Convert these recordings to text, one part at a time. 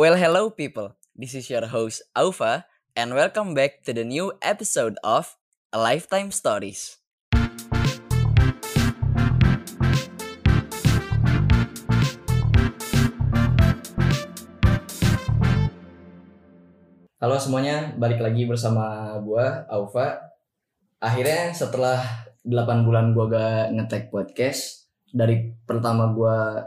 Well, hello, people. This is your host, Aufa, and welcome back to the new episode of A Lifetime Stories. Halo semuanya, balik lagi bersama gua, Aufa. Akhirnya setelah 8 bulan gua gak ngetek podcast, dari pertama gua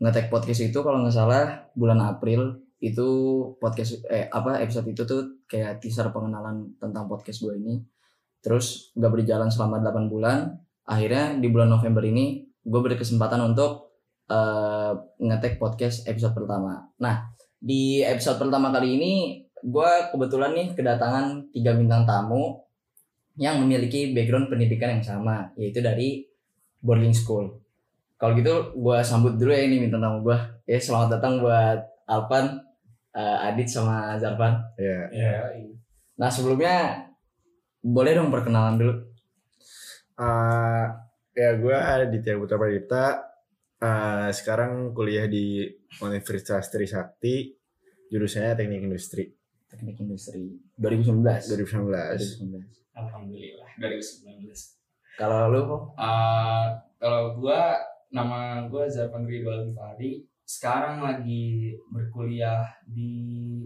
ngetek podcast itu kalau nggak salah bulan April itu podcast eh apa episode itu tuh kayak teaser pengenalan tentang podcast gue ini. Terus gak berjalan selama 8 bulan. Akhirnya di bulan November ini gue berkesempatan untuk eh, ngetek podcast episode pertama. Nah di episode pertama kali ini gue kebetulan nih kedatangan tiga bintang tamu yang memiliki background pendidikan yang sama yaitu dari boarding school. Kalau gitu gue sambut dulu ya ini bintang tamu gue ya selamat datang buat Alpan eh, Adit sama Zarvan Iya. Ya, Nah sebelumnya boleh dong perkenalan dulu. Eh, ya gue Aditya Putra Pradipta. Eh, sekarang kuliah di Universitas Trisakti. Jurusannya Teknik Industri Teknik Industri 2019. 2019. 2019. alhamdulillah 2019. Kalau lu kok? Uh, kalau gua nama gua Zarvan Ridwan Fari. Sekarang lagi berkuliah di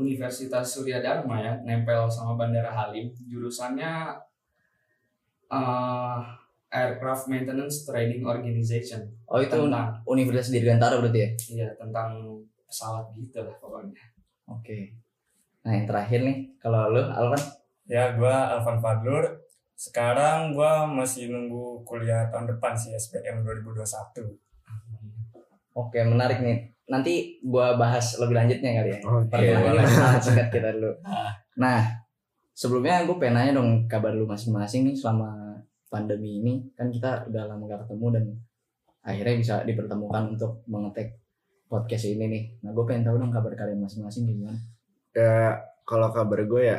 Universitas Surya Dharma ya, nempel sama Bandara Halim. Jurusannya uh, Aircraft Maintenance Trading Organization. Oh itu Tentang Universitas Dirgantara berarti ya? iya tentang pesawat gitu lah pokoknya. Oke. Nah yang terakhir nih, kalau lu Alvan? Ya, gua Alvan Fadlur. Sekarang gua masih nunggu kuliah tahun depan sih SPM 2021. Oke menarik nih. Nanti gua bahas lebih lanjutnya kali ya. Oke. Perkenalan singkat kita dulu. Ah. Nah sebelumnya gue pengen nanya dong kabar lu masing-masing nih selama pandemi ini kan kita udah lama gak ketemu dan akhirnya bisa dipertemukan untuk mengetek podcast ini nih. Nah gue pengen tahu dong kabar kalian masing-masing gimana. Ya kalau kabar gue ya,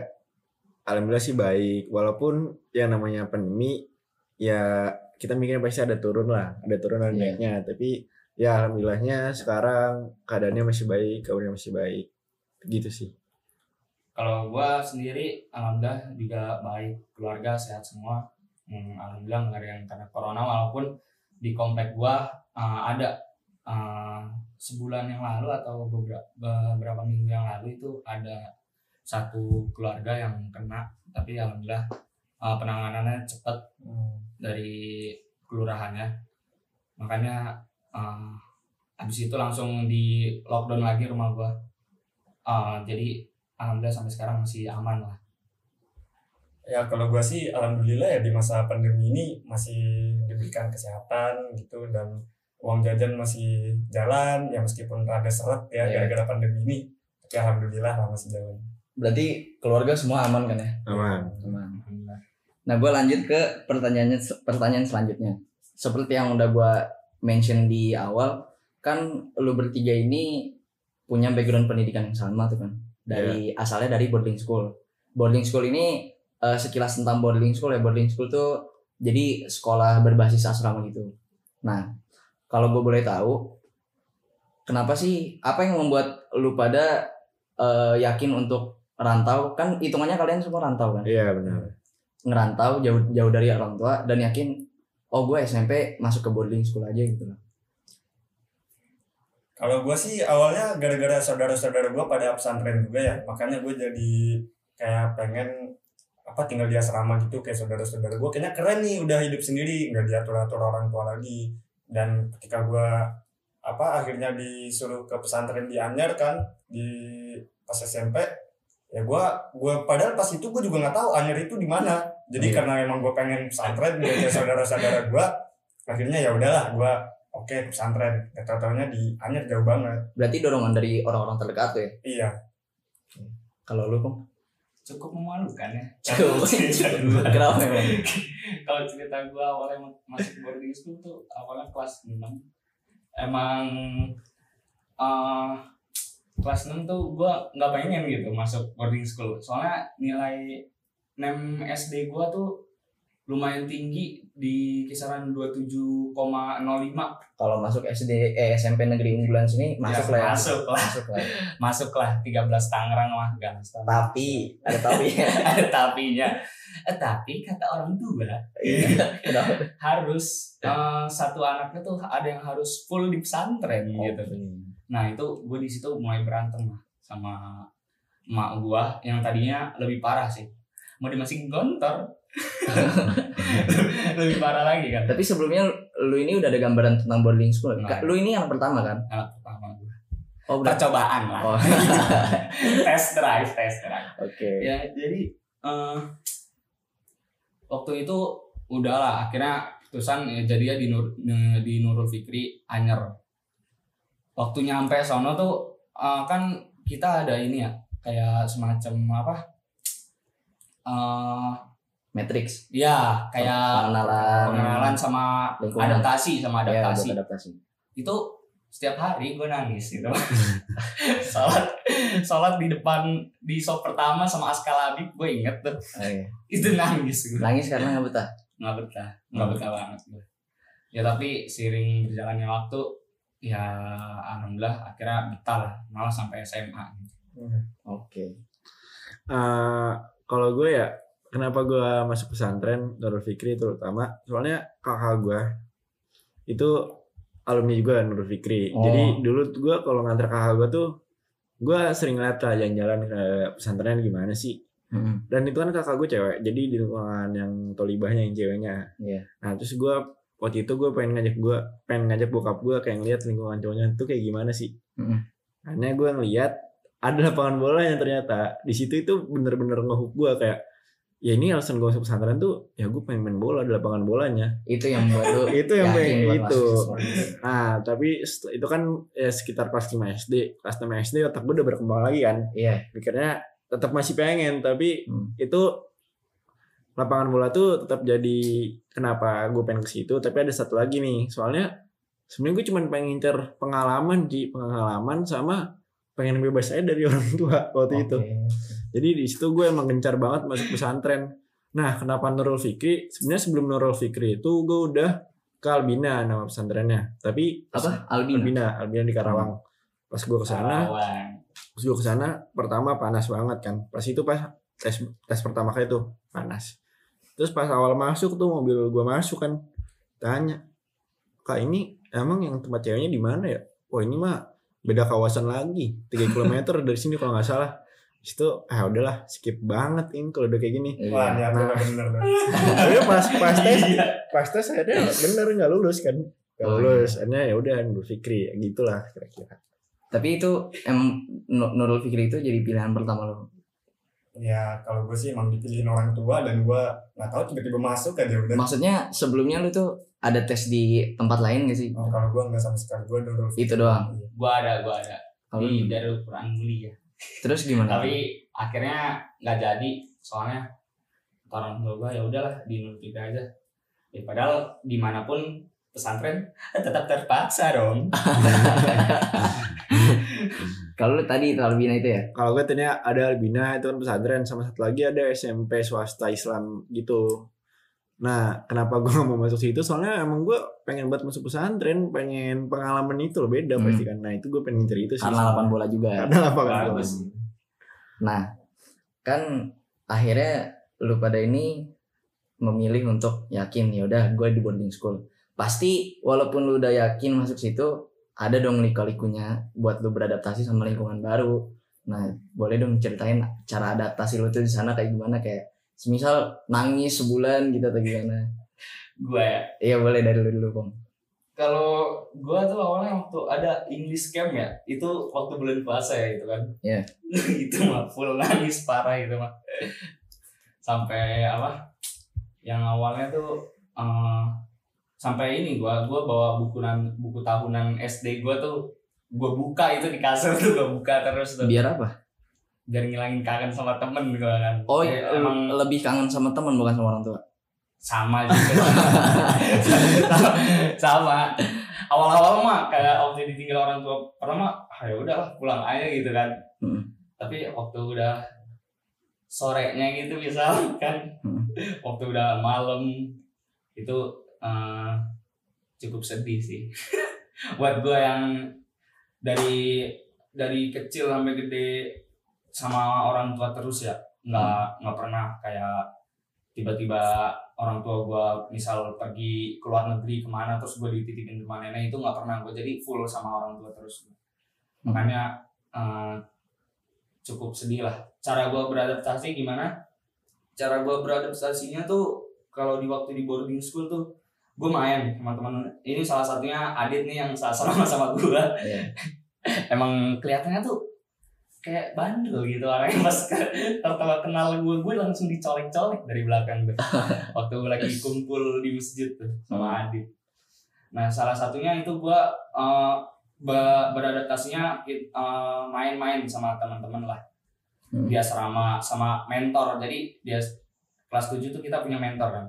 alhamdulillah sih baik. Walaupun yang namanya pandemi, ya kita mikirnya pasti ada turun lah, ada turun dan Iya. naiknya. Tapi ya alhamdulillahnya sekarang keadaannya masih baik, kabarnya masih baik. Gitu sih. Kalau gua sendiri alhamdulillah juga baik, keluarga sehat semua. Hmm, alhamdulillah nggak ada yang kena corona walaupun di komplek gua uh, ada uh, sebulan yang lalu atau beberapa beberapa minggu yang lalu itu ada satu keluarga yang kena tapi alhamdulillah uh, penanganannya cepat dari kelurahannya makanya uh, habis itu langsung di lockdown lagi rumah gua Uh, jadi alhamdulillah sampai sekarang masih aman lah Ya, kalau gua sih alhamdulillah ya di masa pandemi ini masih diberikan kesehatan gitu dan uang jajan masih jalan ya meskipun rada seret ya Iya. gara-gara pandemi ini. Tapi alhamdulillah lah masih jalan. Berarti keluarga semua aman kan ya? Aman. Aman. alhamdulillah Nah gue lanjut ke pertanyaannya pertanyaan selanjutnya. Seperti yang udah gue mention di awal, kan lu bertiga ini punya background pendidikan yang sama tuh kan. Dari asalnya dari boarding school. Boarding school ini eh, sekilas tentang boarding school ya boarding school tuh jadi sekolah berbasis asrama gitu. Nah kalau gue boleh tahu, kenapa sih apa yang membuat lu pada eh, yakin untuk rantau? Kan hitungannya kalian semua rantau kan? Iya benar. ngerantau jauh jauh dari orang tua dan yakin oh gue SMP masuk ke boarding school aja gitu loh. Kalau gua sih awalnya gara-gara saudara-saudara gua pada pesantren juga ya, makanya gue jadi kayak pengen apa tinggal di asrama gitu kayak saudara-saudara gua. Kayaknya keren nih udah hidup sendiri nggak diatur-atur orang tua lagi. Dan ketika gua apa akhirnya disuruh ke pesantren di Anyar kan di pas SMP ya gua gua padahal pas itu gua juga nggak tahu Anyar itu di mana. Jadi Iya. karena emang gua pengen pesantren kayak saudara-saudara gua akhirnya ya udahlah gua oke pesantren. Gak tau taunya di Anyar jauh banget. Berarti dorongan dari orang-orang terdekat tuh ya. iya. Kalau lu kok cukup memalukan ya. Cukup. Kenapa emang? kalau cerita gua awalnya masuk boarding school tuh awalnya kelas 6 emang eh kelas 6 tuh gua nggak pengen gitu masuk boarding school soalnya nilai nem SD gua tuh lumayan tinggi di kisaran 27,05 Kalau masuk SD eh SMP negeri unggulan sini masuk lah ya. masuk lah Masuk lah. ya. masuk lah 13 Tangerang mah gak Tapi ada tapi ya. ada tapinya Eh, tapi kata orang tua Iya. Harus eh, satu anaknya tuh ada yang harus full di pesantren gitu Oke. Nah itu gue di situ mulai berantem lah sama emak gue yang tadinya lebih parah sih mau dimasukin gontor lebih parah lagi kan Tapi sebelumnya lu ini udah ada gambaran tentang boarding school. Nggak. Lu ini yang pertama kan? anak pertama gue Oh, udah. percobaan lah Oh, test drive test drive oke. ya jadi eh, waktu itu udahlah akhirnya putusan ya jadinya di Nur, di Nurul Fikri Anyer waktu nyampe sono tuh eh, kan kita ada ini ya kayak semacam apa eh Matrix. ya kayak pengenalan pengenalan sama lingkungan. adaptasi sama Ya, adaptasi buat adaptasi. itu setiap hari gue nangis gitu sholat sholat di depan di sop pertama sama Askal Habib gue inget tuh Oh, iya. itu nangis gue Nangis karena nggak betah. nggak betah nggak betah banget gue ya tapi seiring berjalannya waktu ya alhamdulillah akhirnya betah lah malah sampai SMA Oke. Eh, kalau gue ya kenapa gue masuk pesantren Nurul Fikri terutama soalnya kakak gue itu alumni juga Nurul Fikri Oh. jadi dulu gue kalau nganter kakak gue tuh gue sering lihat lah jalan-jalan ke pesantren gimana sih Mm-mm. dan itu kan kakak gue cewek jadi di lingkungan yang tolibahnya yang ceweknya Iya. nah terus gue waktu itu gue pengen ngajak gue pengen ngajak bokap gue kayak ngeliat lingkungan cowoknya itu kayak gimana sih Mm-mm. Akhirnya gue ngeliat ada lapangan bola yang ternyata di situ itu bener-bener ngehook gue kayak ya ini alasan gue masuk pesantren tuh ya gue pengen main bola di lapangan bolanya Itu yang buat lu itu yang pengen itu nah tapi itu kan ya sekitar kelas 5 SD kelas 6 SD otak gue udah berkembang lagi kan Iya. mikirnya tetap masih pengen tapi Hmm. itu lapangan bola tuh tetap jadi kenapa gue pengen ke situ tapi ada satu lagi nih soalnya sebenarnya gue cuma pengen ngincer pengalaman di pengalaman sama pengen bebas aja dari orang tua waktu itu Oke. jadi di situ gue emang gencar banget masuk pesantren nah kenapa Nurul Fikri sebenarnya sebelum Nurul Fikri itu gue udah ke Albina nama pesantrennya tapi Apa? Albina. Albina Albina di Karawang pas gue ke sana Karawang. Terus gue ke sana pertama panas banget kan. Pas itu pas tes tes pertama kali tuh panas. Terus pas awal masuk tuh mobil gue masuk kan tanya kak ini emang yang tempat ceweknya di mana ya? Oh ini mah beda kawasan lagi 3 km dari sini kalau nggak salah. Di situ ah udahlah skip banget ini kalau udah kayak gini. Wah, Iya. niat lu bener tuh. Tapi pas pas tes Iya. pas tes akhirnya bener nggak lulus kan. Gak Oh, lulus, akhirnya ya udah Nurul Fikri gitulah kira-kira. Tapi itu Nu- Nurul Fikri itu jadi pilihan pertama lo. Ya kalau gue sih emang dipilihin orang tua dan gue nggak tahu tiba-tiba masuk aja udah. Maksudnya sebelumnya lu tuh ada tes di tempat lain gak sih? Oh, kalau gue nggak sama sekali gue dulu. Itu doang. Iya. gua ada gua ada Kalau di Darul Quran Mulia terus gimana? tapi akhirnya nggak jadi soalnya orang tua gua ya udahlah di Nurul Fikri aja ya, padahal di mana pun pesantren tetap terpaksa dong Kalau lu tadi itu Albina itu ya? Kalau gue tadinya ada Albina itu kan pesantren sama satu lagi ada SMP swasta Islam gitu. Nah, kenapa gue gak mau masuk situ? Soalnya emang gue pengen buat masuk pesantren, pengen pengalaman itu loh beda Hmm. pasti kan. Nah itu gue pengen cari itu sih. Karena lapangan bola juga. Karena lapangan bola. bagus Nah, kan akhirnya lu pada ini memilih untuk yakin ya udah gue di boarding school. Pasti walaupun lu udah yakin masuk situ, ada dong liku-likunya buat lu beradaptasi sama lingkungan baru. Nah, boleh dong ceritain cara adaptasi lu tuh di sana kayak gimana kayak semisal nangis sebulan gitu atau gimana? gua ya Iya boleh dari lu dulu, Bang. kalau gua tuh awalnya waktu ada English camp ya itu waktu bulan puasa ya itu kan Iya. itu mah full nangis parah itu mah sampai apa yang awalnya tuh eh, sampai ini gua gua bawa bukunan buku tahunan SD gua tuh gua buka itu di kasur tuh gua buka terus tuh Biar apa? biar ngilangin kangen sama temen gua kan Oh, Eh, emang lebih kangen sama teman bukan sama orang tua. sama juga sama awal-awal mah kayak waktu ditinggal orang tua pertama ah, ya udahlah pulang aja gitu kan Hmm. tapi waktu udah sorenya gitu misal kan Hmm. waktu udah malam itu eh, cukup sedih sih. Buat gue yang dari dari kecil sampai gede sama orang tua terus ya nggak nggak pernah kayak tiba-tiba orang tua gue misal pergi ke luar negeri ke mana terus gue dititipin sama nenek itu nggak pernah gue jadi full sama orang tua terus. Makanya eh, cukup sedih lah. Cara gue beradaptasi gimana? Cara gue beradaptasinya tuh kalau di waktu di boarding school tuh gue main sama teman ini salah satunya Adit nih yang sama sama gue Iya. emang kelihatannya tuh kayak bandel gitu orangnya pas ke- tertawa kenal gue gue langsung dicolek-colek dari belakang tuh. Waktu gue lagi kumpul di masjid tuh sama Adit. Nah salah satunya itu gue uh, be- beradaptasinya uh, main-main sama teman-teman lah. Hmm. di asrama sama mentor. Jadi dia kelas 7 tuh kita punya mentor kan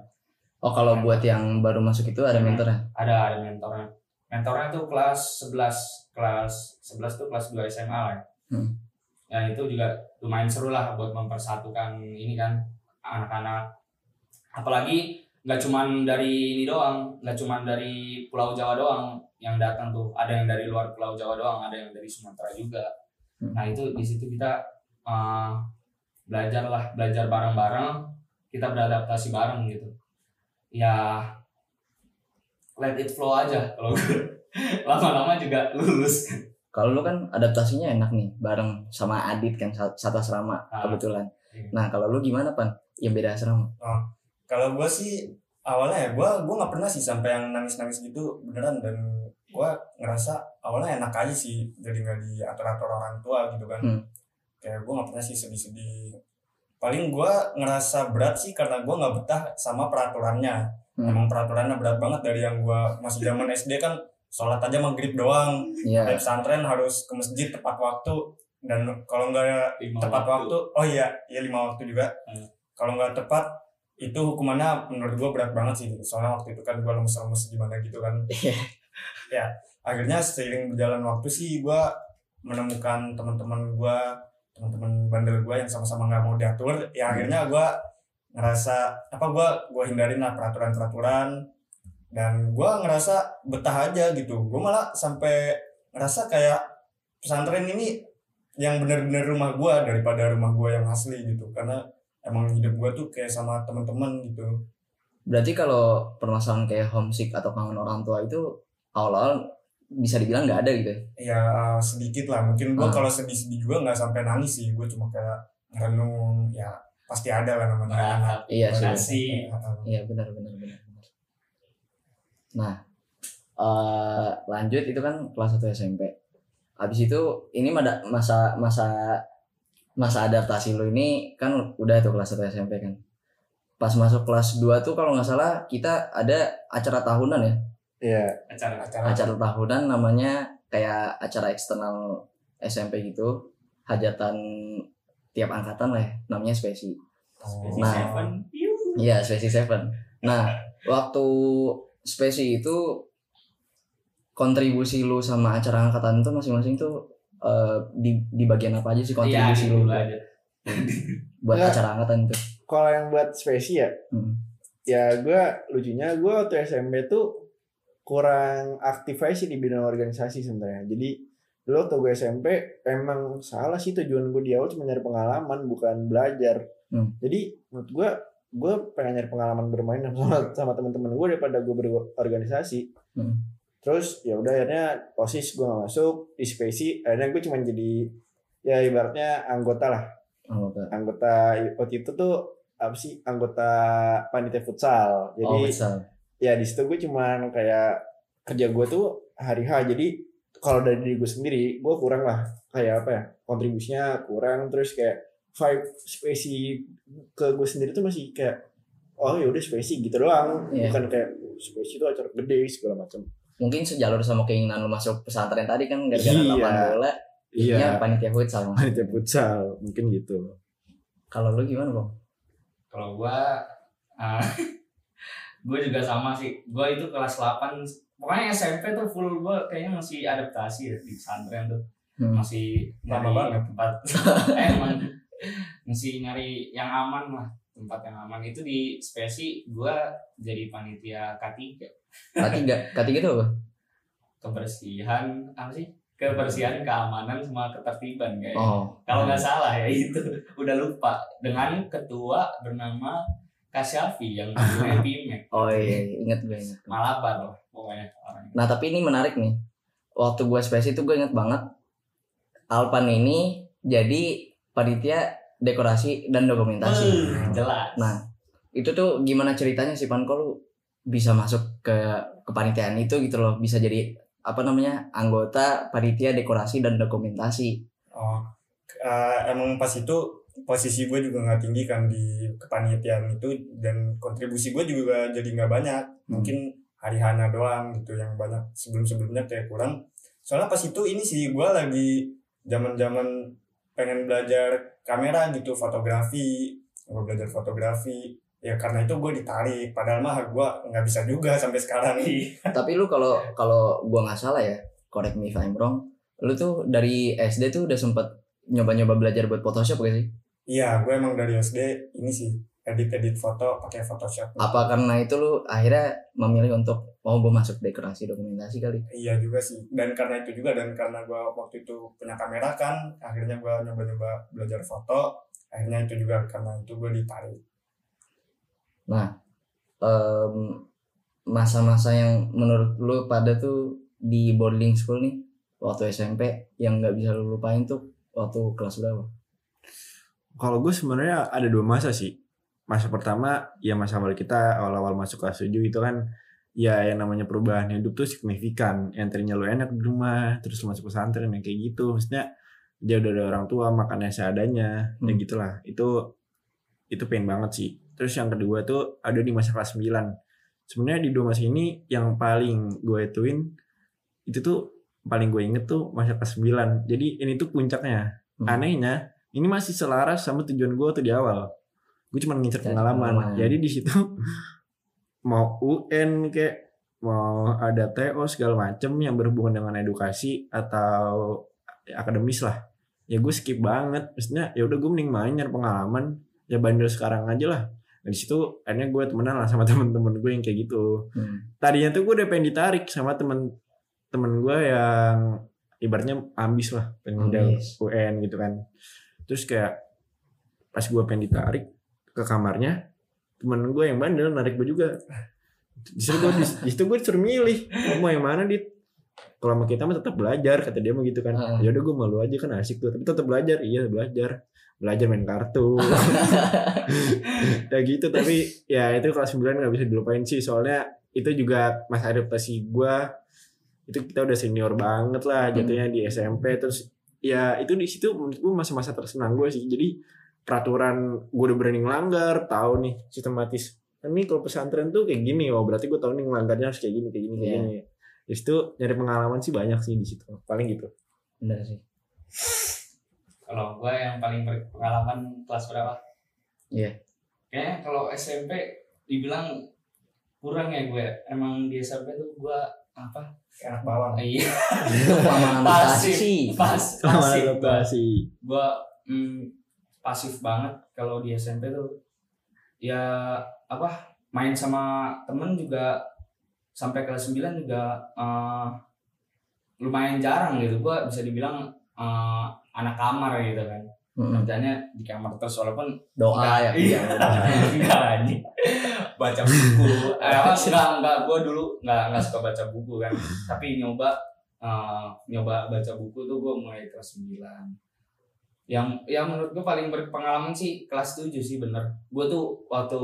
Oh kalau buat yang baru masuk itu ada mentornya? ada ada mentornya. Mentornya tuh kelas 11 kelas 11 tuh kelas 2 SMA lah Hmm. ya itu juga lumayan seru lah buat mempersatukan ini kan anak-anak. Apalagi nggak cuman dari ini doang nggak cuman dari Pulau Jawa doang yang datang tuh. Ada yang dari luar Pulau Jawa doang ada yang dari Sumatera juga. Hmm. nah itu di situ kita uh, belajar lah belajar bareng-bareng. Kita beradaptasi bareng gitu ya let it flow aja kalau gue. lama-lama juga lulus Kalau lu kan adaptasinya enak nih, bareng sama Adit kan sa- satu asrama Ah. kebetulan. Iya. Nah kalau lu gimana pan? Yang beda asrama? kalau gue sih awalnya ya gue gue nggak pernah sih sampai yang nangis nangis gitu beneran dan gue ngerasa awalnya enak aja sih jadi nggak diatur atur orang tua gitu kan Hmm. kayak gue nggak pernah sih sedih sedih paling gue ngerasa berat sih karena gue nggak betah sama peraturannya Hmm. emang peraturannya berat banget dari yang gue masih zaman SD kan sholat aja maghrib doang Iya. Di pesantren harus ke masjid tepat waktu dan kalau nggak tepat waktu. oh iya iya lima waktu juga Hmm. kalau nggak tepat itu hukumannya menurut gue berat banget sih soalnya waktu itu kan gue lemes-lemes gimana gitu kan Iya. akhirnya seiring berjalan waktu sih gue menemukan teman-teman gue teman-teman bandel gue yang sama-sama nggak mau diatur ya akhirnya gue ngerasa apa gue gue hindarin lah peraturan-peraturan. Dan gue ngerasa betah aja gitu. Gue malah sampai ngerasa kayak pesantren ini yang bener-bener rumah gue daripada rumah gue yang asli gitu. Karena emang hidup gue tuh kayak sama teman-teman gitu. Berarti kalau permasalahan kayak homesick atau kangen orang tua itu awal-awal bisa dibilang nggak ada gitu ya? ya sedikit lah mungkin gue Ah. kalau sedih-sedih juga nggak sampai nangis sih gue cuma kayak ngerenung ya pasti ada lah namanya anak Berharap. Iya sih. Iya benar benar benar. benar. Nah, eh lanjut itu kan kelas 1 SMP. Habis itu ini masa masa masa adaptasi lo ini kan udah tuh kelas 1 SMP kan. Pas masuk kelas 2 tuh kalau nggak salah kita ada acara tahunan ya. Iya. acara acara Acara tahunan namanya kayak acara eksternal SMP gitu. Hajatan tiap angkatan lah ya, namanya spesi. Spesi Nah. Seven. Iya, Spesi Seven. Nah, waktu Spesi itu kontribusi lu sama acara angkatan itu masing-masing tuh eh, di di bagian apa aja sih Iya, kontribusi lu dulu buat, aja. buat Nggak. acara angkatan itu? Kalau yang buat spesi ya, Hmm. ya gue lucunya gue waktu SMP tuh kurang aktif aja sih di bidang organisasi sebenarnya. Jadi dulu waktu gue SMP emang salah sih tujuan gue di awal cuma nyari pengalaman bukan belajar. Hmm. Jadi menurut gue gue pengen nyari pengalaman bermain sama sama teman-teman gue daripada gue berorganisasi. Hmm. Terus ya udah akhirnya osis gue gak masuk di spesi akhirnya gue cuma jadi ya ibaratnya anggota lah Anggota. anggota waktu itu tuh apa sih anggota panitia futsal jadi Oh. Ya di situ gue cuman kayak kerja gue tuh hari H jadi kalau dari diri gue sendiri gue kurang lah kayak apa ya kontribusinya kurang terus kayak vibe spesi ke gue sendiri tuh masih kayak oh ya udah spesi gitu doang Iya. bukan kayak spesi itu acara gede segala macam Mungkin sejalur sama keinginan lu masuk pesantren tadi kan gara-gara Iya. lapangan bola, ya panitia futsal. panitia futsal mungkin gitu Kalau lu gimana, Bang? Kalau gua ah, gua juga sama sih. Gua itu kelas 8 pokoknya SMP tuh full gua kayaknya masih adaptasi ya di pesantren tuh. Hmm. Masih Lama nyari banget. tempat eh, emang masih nyari yang aman lah. tempat yang aman itu di spesi gua jadi panitia K3 K3, K3 itu apa? kebersihan apa sih kebersihan keamanan sama ketertiban kayak Oh, kalau nggak salah ya itu udah lupa dengan ketua bernama Kasyafi yang dulunya oh iya, iya, ingat gue ingat. Malabar loh pokoknya orangnya Nah tapi ini menarik nih. Waktu gue spesi itu gue inget banget. Alpan ini jadi panitia dekorasi dan dokumentasi. Hmm, jelas Nah itu tuh gimana ceritanya sih Pan? Kok lu bisa masuk ke kepanitiaan itu gitu loh? Bisa jadi apa namanya anggota panitia dekorasi dan dokumentasi. Oh, eh, emang pas itu posisi gue juga nggak tinggi kan di kepanitiaan itu dan kontribusi gue juga jadi nggak banyak. Mungkin hari hana doang gitu yang banyak sebelum sebelumnya kayak kurang. Soalnya pas itu ini sih gue lagi zaman zaman pengen belajar kamera gitu fotografi, gue belajar fotografi. Ya karena itu gue ditarik. Padahal mah gue nggak bisa juga sampai sekarang. Tapi lu kalau kalau gua nggak salah ya, correct me if I'm wrong. Lu tuh dari SD tuh udah sempet nyoba-nyoba belajar buat Photoshop gak sih? Iya, gue emang dari SD ini sih edit-edit foto pakai Photoshop. Apa karena itu lu akhirnya memilih untuk mau gue masuk dekorasi dokumentasi kali? Iya juga sih. Dan karena itu juga dan karena gue waktu itu punya kamera kan, akhirnya gue nyoba-nyoba belajar foto. Akhirnya itu juga karena itu gue ditarik. Em, masa-masa yang menurut lu pada tuh di boarding school nih waktu SMP yang nggak bisa lu lupain tuh waktu kelas berapa? Kalau gue sebenarnya ada dua masa sih. Masa pertama ya masa awal kita awal-awal masuk kelas 7 itu kan ya yang namanya perubahan hidup tuh signifikan. Yang tadinya lu enak di rumah, terus masuk pesantren yang kayak gitu. Maksudnya jauh dari orang tua, makannya seadanya, ya Hmm. gitulah. Itu itu pengen banget sih. Terus yang kedua tuh ada di masa kelas 9. Sebenarnya di dua masa ini yang paling gue ituin itu tuh paling gue inget tuh masa kelas 9. Jadi ini tuh puncaknya. Hmm. Anehnya ini masih selaras sama tujuan gue tuh di awal. Gue cuma ngincer pengalaman. Jadi di situ mau UN kayak mau ada TO segala macem yang berhubungan dengan edukasi atau akademis lah. Ya gue skip banget. Maksudnya ya udah gue mending main nyari pengalaman. Ya bandel sekarang aja lah. Nah, di situ akhirnya gue temenan lah sama temen-temen gue yang kayak gitu Hmm. tadinya tuh gue udah pengen ditarik sama temen temen gue yang ibaratnya ambis lah pengen Ambis. UN gitu kan terus kayak pas gue pengen ditarik ke kamarnya temen gue yang bandel narik gue juga. Situ gue situ gue disuruh milih "Lu mau yang mana dit? Kalau sama kita mah tetap belajar kata dia mah gitu kan. Ya udah gue malu aja kan asik tuh. Tapi tetap belajar iya belajar. Belajar main kartu. Ya gitu tapi ya itu kelas 9 nggak bisa dilupain sih. Soalnya itu juga masa adaptasi gua itu kita udah senior banget lah jatuhnya di SMP terus ya itu di situ menurut gua masa-masa tersenang gue sih. Jadi peraturan gue udah berani ngelanggar tahu nih sistematis. Ini kalau pesantren tuh kayak gini oh berarti gue tahu nih ngelanggarnya harus kayak gini kayak gini kayak Iya. gini. Di situ nyari pengalaman sih banyak sih di situ. Paling gitu. Bener sih. kalau gue yang paling berpengalaman kelas berapa? Iya. kayaknya kalau SMP dibilang kurang ya gue emang di SMP tuh gue apa Anak bawang. iya Pamangan Pasif. sih. pas pasif banget sih gue mm, pasif banget kalau di SMP tuh ya apa main sama temen juga sampai kelas 9 juga eh, lumayan jarang gitu gue bisa dibilang eh, anak kamar gitu kan Mm-mm. kerjanya di kamar terus walaupun Doa ya. iya enggak anjing baca buku. Eh, enggak enggak gue dulu enggak enggak suka baca buku kan. Tapi nyoba eh, nyoba baca buku tuh gue mulai kelas 9 yang yang menurut gue paling berpengalaman sih kelas 7 sih bener. Gue tuh waktu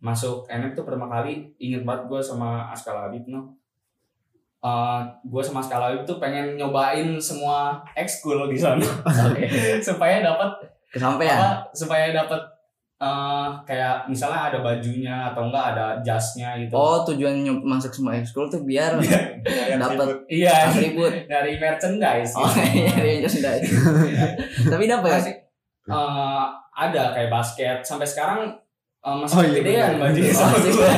masuk NM tuh pertama kali inget banget gue sama Askal Habib no Eh, gue sama Askal Habib tuh pengen nyobain semua ekskul di sana. Supaya dapat Kesampean. apa supaya dapat eh, kayak misalnya ada bajunya atau enggak ada jasnya gitu Oh tujuan masuk semua ekskul tuh biar dapat iya atribut. dari merchandise Oh gitu. iya dari merchandise. Tapi dapat ya? Masih, eh, ada kayak basket sampai sekarang eh, masih Oh, iya, bener. bajunya Oh, sama masih gua.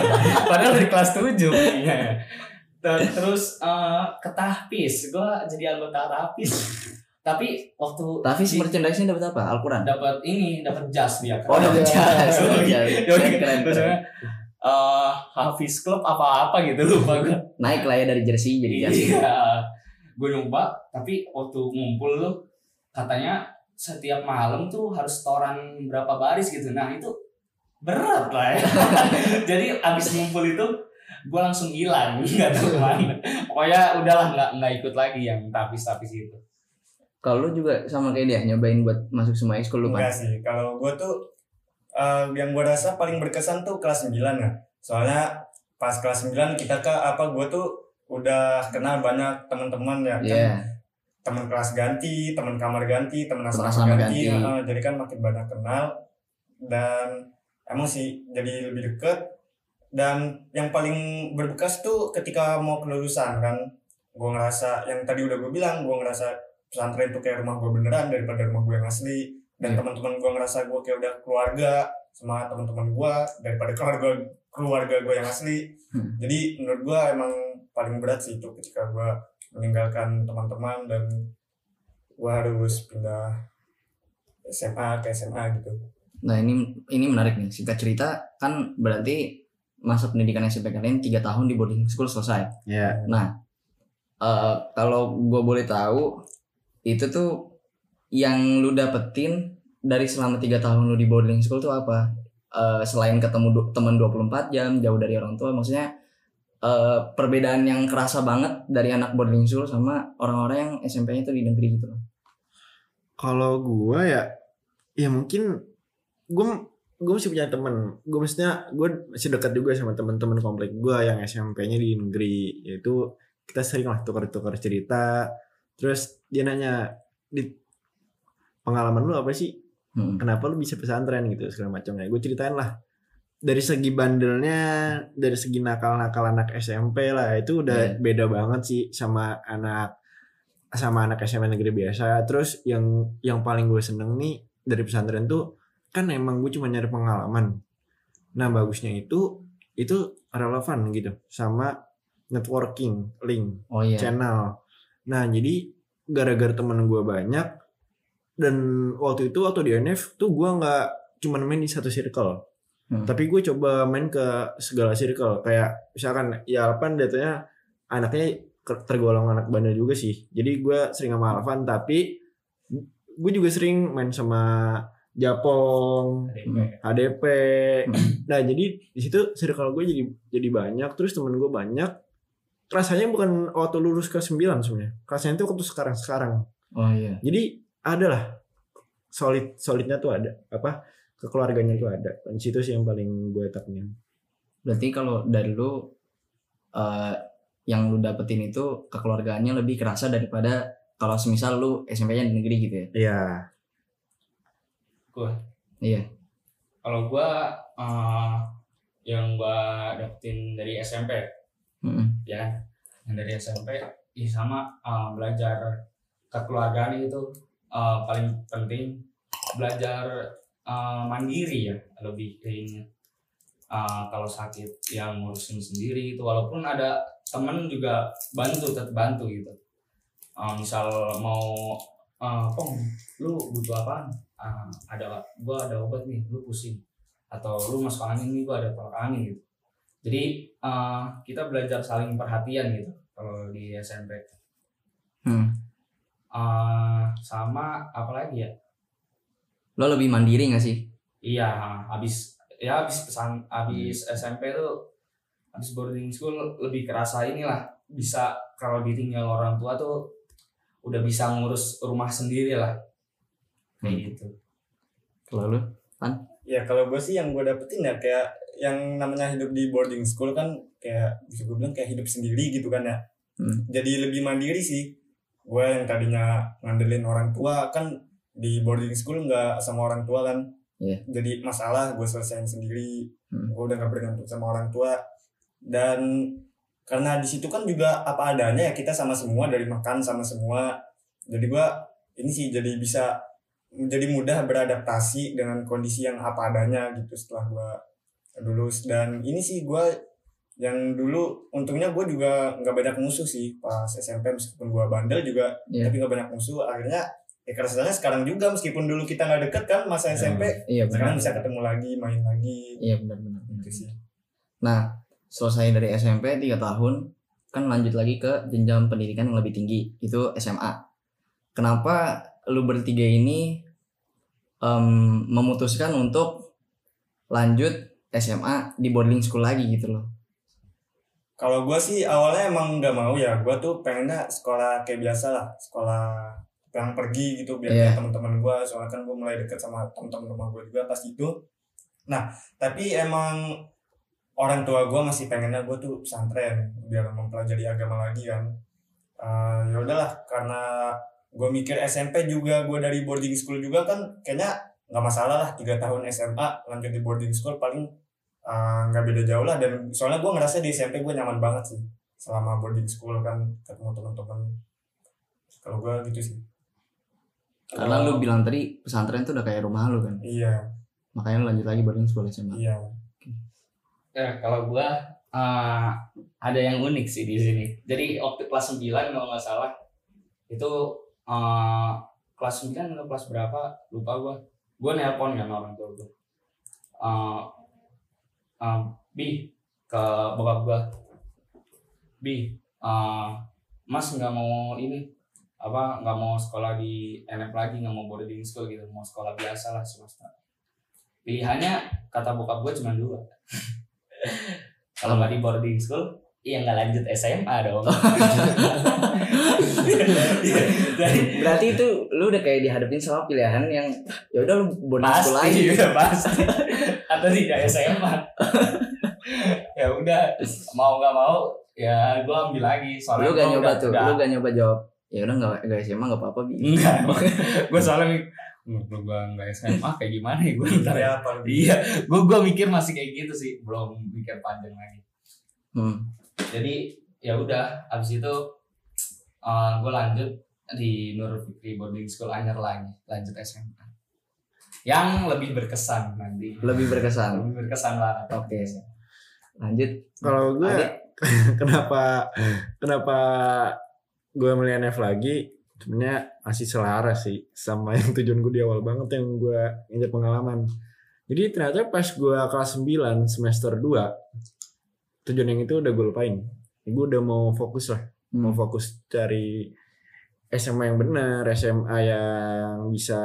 padahal dari kelas 7 punya Ter- terus eh, ke tahpis gue jadi anggota tahpis tapi waktu Tapi di- merchandise-nya dapat apa? Al-Quran. dapat ini dapat jas dia Oh, dapat jas. Iya. Keren, Keren, eh, Hafiz Club apa-apa gitu lupa gue. Naik lah ya dari jersey jadi jas. Iya. Gue nyoba, tapi waktu ngumpul tuh katanya setiap malam tuh harus setoran berapa baris gitu. Nah itu berat lah ya. Jadi abis ngumpul itu gue langsung hilang, nggak tahu ke mana. Pokoknya udahlah nggak nggak ikut lagi yang tapis-tapis itu. Kalau lu juga sama kayak dia nyobain buat masuk semua ekskul lu Enggak sih, kalau gue tuh eh, yang gue rasa paling berkesan tuh kelas 9 ya. Soalnya pas kelas 9 kita ke apa gue tuh udah kenal banyak teman-teman ya. Iya. Kan, teman kelas ganti, teman kamar ganti, teman asrama ganti. ganti. eh, jadi kan makin banyak kenal dan emang sih jadi lebih deket dan yang paling berbekas tuh ketika mau kelulusan kan gue ngerasa yang tadi udah gue bilang gue ngerasa pesantren tuh kayak rumah gue beneran daripada rumah gue yang asli dan Iya. teman-teman gue ngerasa gue kayak udah keluarga sama teman-teman gue daripada keluarga keluarga gue yang asli Hmm. jadi menurut gue emang paling berat sih itu ketika gue meninggalkan teman-teman dan gue harus pindah SMA ke SMA gitu Nah ini ini menarik nih. Singkat cerita kan berarti masa pendidikan SMP kalian tiga tahun di boarding school selesai. Iya. Nah eh, kalau gue boleh tahu itu tuh yang lu dapetin dari selama tiga tahun lu di boarding school tuh apa? Eh, selain ketemu du- teman 24 jam jauh dari orang tua, maksudnya eh, perbedaan yang kerasa banget dari anak boarding school sama orang-orang yang SMP-nya tuh di negeri gitu. Kalau gua ya, ya mungkin gua gue masih punya temen gue maksudnya gue masih dekat juga sama teman-teman komplek gue yang SMP-nya di negeri yaitu kita sering lah tukar-tukar cerita terus dia nanya di pengalaman lu apa sih Hmm. kenapa lu bisa pesantren gitu segala macam ya gue ceritain lah dari segi bandelnya dari segi nakal-nakal anak SMP lah itu udah Iya. beda banget sih sama anak sama anak SMA negeri biasa terus yang yang paling gue seneng nih dari pesantren tuh kan emang gue cuma nyari pengalaman nah bagusnya itu itu relevan gitu sama networking link Oh iya. channel. Nah jadi gara-gara temen gue banyak dan waktu itu waktu di NF tuh gue nggak cuman main di satu circle, Hmm. tapi gue coba main ke segala circle. Kayak misalkan ya Alpan datanya anaknya tergolong anak bandel juga sih. Jadi gue sering sama Alvan tapi gue juga sering main sama Japong, HDP. Hmm. Nah jadi di situ circle gue jadi jadi banyak, terus temen gue banyak. Rasanya bukan waktu lulus ke 9 sebenarnya. Rasanya itu waktu sekarang sekarang. Oh iya. Jadi ada lah solid solidnya tuh ada apa kekeluarganya tuh ada. Dan situ sih yang paling gue tekunin. Berarti kalau dari lu eh, yang lu dapetin itu kekeluargaannya lebih kerasa daripada kalau semisal lu SMP-nya di negeri gitu ya. Iya. Gua. Iya. Kalau gua eh, yang gua dapetin dari SMP Mm-mm. ya yang dari SMP ih sama eh, belajar kekeluargaan itu eh, paling penting belajar eh, mandiri ya lebih ini Eh, kalau sakit yang ngurusin sendiri itu walaupun ada temen juga bantu tetap bantu gitu. Eh, misal mau pong lu butuh apa ada gua ada obat nih lu pusing. Atau lu masuk angin nih gua ada tolak angin gitu. Jadi eh, kita belajar saling perhatian gitu kalau di SMP Hmm. Eh, sama apa lagi ya Lo lebih mandiri gak sih? iya habis ya habis pesan habis SMP tuh habis boarding school lebih kerasa inilah bisa kalau ditinggal orang tua tuh udah bisa ngurus rumah sendiri lah kayak gitu Kalau lu? Ya kalau gue sih yang gue dapetin ya kayak yang namanya hidup di boarding school kan kayak bisa gue bilang kayak hidup sendiri gitu kan ya. Hmm. Jadi lebih mandiri sih. Gue yang tadinya ngandelin orang tua kan di boarding school nggak sama orang tua kan. Iya. Jadi masalah gue selesaiin sendiri. Hmm. Gue udah nggak bergantung sama orang tua. Dan karena di situ kan juga apa adanya ya kita sama semua dari makan sama semua. Jadi gue ini sih jadi bisa menjadi mudah beradaptasi dengan kondisi yang apa adanya gitu setelah gua lulus dan ini sih gua yang dulu untungnya gue juga nggak banyak musuh sih pas SMP meskipun gue bandel juga Iya. tapi nggak banyak musuh akhirnya ya keresahannya sekarang juga meskipun dulu kita nggak deket kan masa SMP Iya sekarang benar. bisa ketemu lagi main lagi Iya benar benar. benar. gitu sih Nah, selesai dari SMP 3 tahun, kan lanjut lagi ke jenjang pendidikan yang lebih tinggi, itu SMA. Kenapa lu bertiga ini em, memutuskan untuk lanjut SMA di boarding school lagi gitu loh? Kalau gue sih awalnya emang nggak mau ya, gue tuh pengennya sekolah kayak biasa lah, sekolah yang pergi gitu biar kayak teman-teman gue, soalnya kan gue mulai deket sama teman-teman rumah gue juga pas itu. Nah, tapi emang orang tua gue masih pengennya gue tuh pesantren biar mempelajari agama lagi kan. Eh, ya udahlah, karena gue mikir SMP juga gue dari boarding school juga kan kayaknya nggak masalah lah tiga tahun SMA lanjut di boarding school paling uh, nggak beda jauh lah. Dan soalnya gue ngerasa di SMP gue nyaman banget sih selama boarding school kan ketemu teman-teman kalau gue gitu sih. Karena lu bilang tadi pesantren tuh udah kayak rumah lu kan, iya. Makanya lu lanjut lagi boarding school SMA. iya. Ya, kalau gua eh, ada yang unik sih di sini. Jadi waktu kelas 9 kalau nggak salah itu eh, kelas 9 atau kelas berapa? Lupa gua. Gua nelpon kan orang tua gua. Eh, eh, bi ke bokap gua. Bi, eh, Mas nggak mau ini apa nggak mau sekolah di NF lagi nggak mau boarding school gitu mau sekolah biasa lah swasta pilihannya kata bokap gue cuma dua kalau nggak di boarding school iya nggak lanjut SMA dong. Dari Berarti itu lu udah kayak dihadapin sama pilihan yang ya udah lu boarding school lagi. pasti udah pasti. Atau tidak SMA ya udah mau nggak mau ya gue ambil lagi. Soalnya Lu gak nyoba udah- tuh, udah- lu gak nyoba jawab. Ya udah nggak nggak SMA nggak apa-apa enggak gue soalnya Kalau gue nggak SMA kayak gimana ya gue ntar ya. apa iya gue gue mikir masih kayak gitu sih belum mikir panjang lagi. Hmm. Jadi ya udah abis itu gue lanjut di Nur Fikri Boarding School Anyer lagi lanjut SMA yang lebih berkesan nanti Lebih berkesan. lebih berkesan banget Oke. Lanjut. Kalau gue kenapa kenapa gue milih NF lagi sebenarnya masih selaras sih sama yang tujuan gue di awal banget yang gue injak pengalaman. Jadi ternyata pas gue kelas 9 semester 2 tujuan yang itu udah gue lupain. Gue udah mau fokus lah, mau Hmm. fokus cari SMA yang benar, SMA yang bisa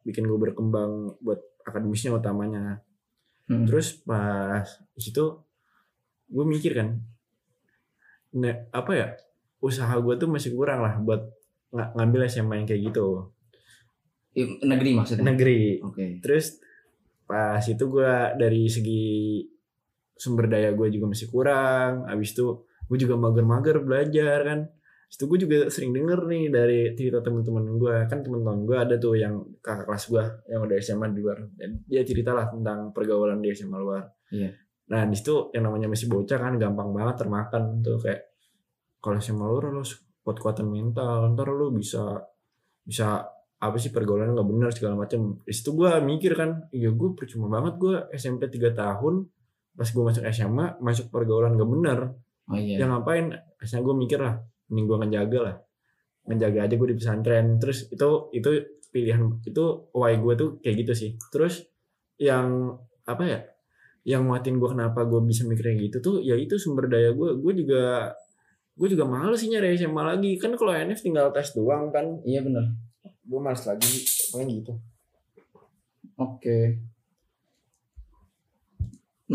bikin gue berkembang buat akademisnya utamanya. Hmm. Terus pas di situ gue mikir kan, ne, apa ya usaha gue tuh masih kurang lah buat ng- ngambil SMA yang kayak gitu Negeri maksudnya. negeri. Oke. Terus pas itu gue dari segi sumber daya gue juga masih kurang. Abis itu gue juga mager-mager belajar kan. Abis itu gue juga sering denger nih dari cerita teman-teman gue kan teman-teman gue ada tuh yang kakak kelas gue yang udah SMA di luar dan dia cerita lah tentang pergaulan di SMA luar. Iya. Nah di situ yang namanya masih bocah kan gampang banget termakan tuh kayak kalau SMA luar lo kuat-kuatan mental ntar lo bisa bisa apa sih pergaulan nggak benar segala macam. Di situ gue mikir kan, iya gue percuma banget gue SMP 3 tahun pas gue masuk SMA masuk pergaulan gak benar Oh iya. ya ngapain? Akhirnya gue mikir lah mending gue ngejaga lah. Ngejaga aja gue di pesantren. Terus itu itu pilihan itu why gue tuh kayak gitu sih. Terus yang apa ya yang nguatin gue kenapa gue bisa mikirnya gitu tuh ya itu sumber daya gue gue juga gue juga males sih nyari SMA lagi. Kan kalau NF tinggal tes doang kan. Iya benar. gue males lagi pokoknya gitu. Oke.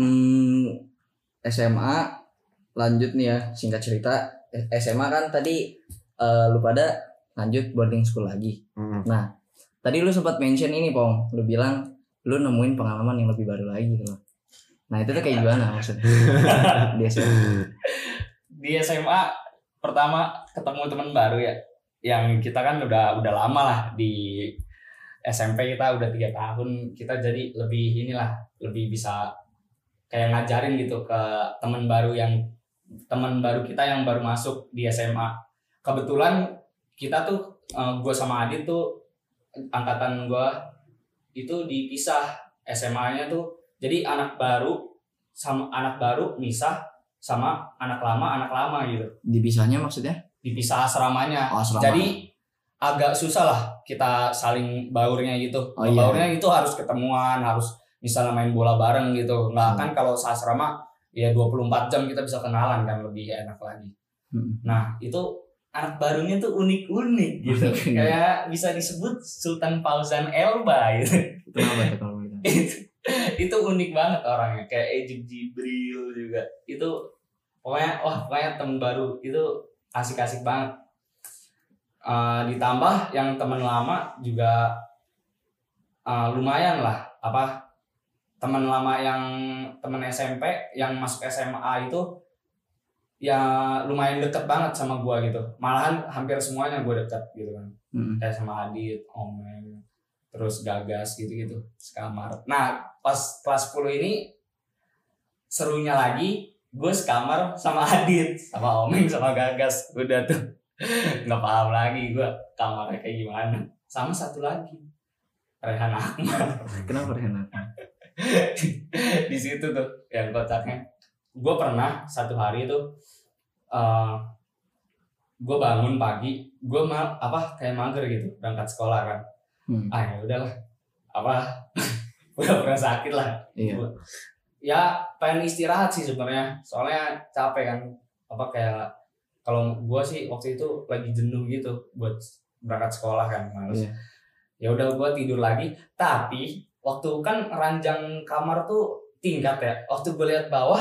Hmm, SMA lanjut nih ya singkat cerita Eh, SMA kan tadi eh, lu pada lanjut boarding school lagi. Hmm. Nah tadi lu sempat mention ini pong, lu bilang lu nemuin pengalaman yang lebih baru lagi gitu loh. Nah itu tuh kayak gimana maksudnya? Di SMA. di SMA pertama ketemu teman baru ya yang kita kan udah udah lama lah di SMP kita udah tiga tahun kita jadi lebih inilah lebih bisa kayak ngajarin gitu ke teman baru yang teman baru kita yang baru masuk di SMA kebetulan kita tuh gue sama Adit tuh angkatan gue itu dipisah SMA-nya tuh jadi anak baru sama anak baru misah sama anak lama anak lama gitu Dipisahnya maksudnya? dipisah asramanya Oh, asrama. jadi agak susah lah kita saling baurnya gitu Oh, iya. baurnya itu harus ketemuan harus misalnya main bola bareng gitu. Nggak Hmm. kan kalau asrama ya 24 jam kita bisa kenalan kan lebih enak lagi. Hmm. nah itu anak barunya tuh unik-unik gitu. Unik-unik. kayak bisa disebut Sultan Fauzan Elba gitu. Kenapa tuh kalau gitu? itu, itu unik banget orangnya. Kayak Ejib Jibril juga. Itu pokoknya wah pokoknya temen baru. Itu asik-asik banget. Eh, ditambah yang teman lama juga eh, lumayan lah. Apa teman lama yang teman SMP yang masuk SMA itu ya lumayan deket banget sama gua gitu malahan hampir semuanya gue deket gitu kan Hmm. kayak sama Adit, Omeng, terus Gagas gitu-gitu sekamar. Nah pas kelas 10 ini serunya lagi gue sekamar sama Adit, sama Omeng, sama Gagas. Udah tuh nggak paham lagi gue kamarnya kayak gimana. Sama satu lagi Rehan Ahmad Kenapa enak? di situ tuh yang kocaknya. Gue pernah satu hari tuh eh gue bangun pagi, gue mal apa kayak mager gitu berangkat sekolah kan. Hmm. ah ya udahlah apa udah pernah sakit lah Iya. Gua- ya pengen istirahat sih sebenarnya soalnya capek kan apa kayak kalau gua sih waktu itu lagi jenuh gitu buat berangkat sekolah kan males Iya. ya udah gua tidur lagi tapi waktu kan ranjang kamar tuh tingkat ya. Waktu gue lihat bawah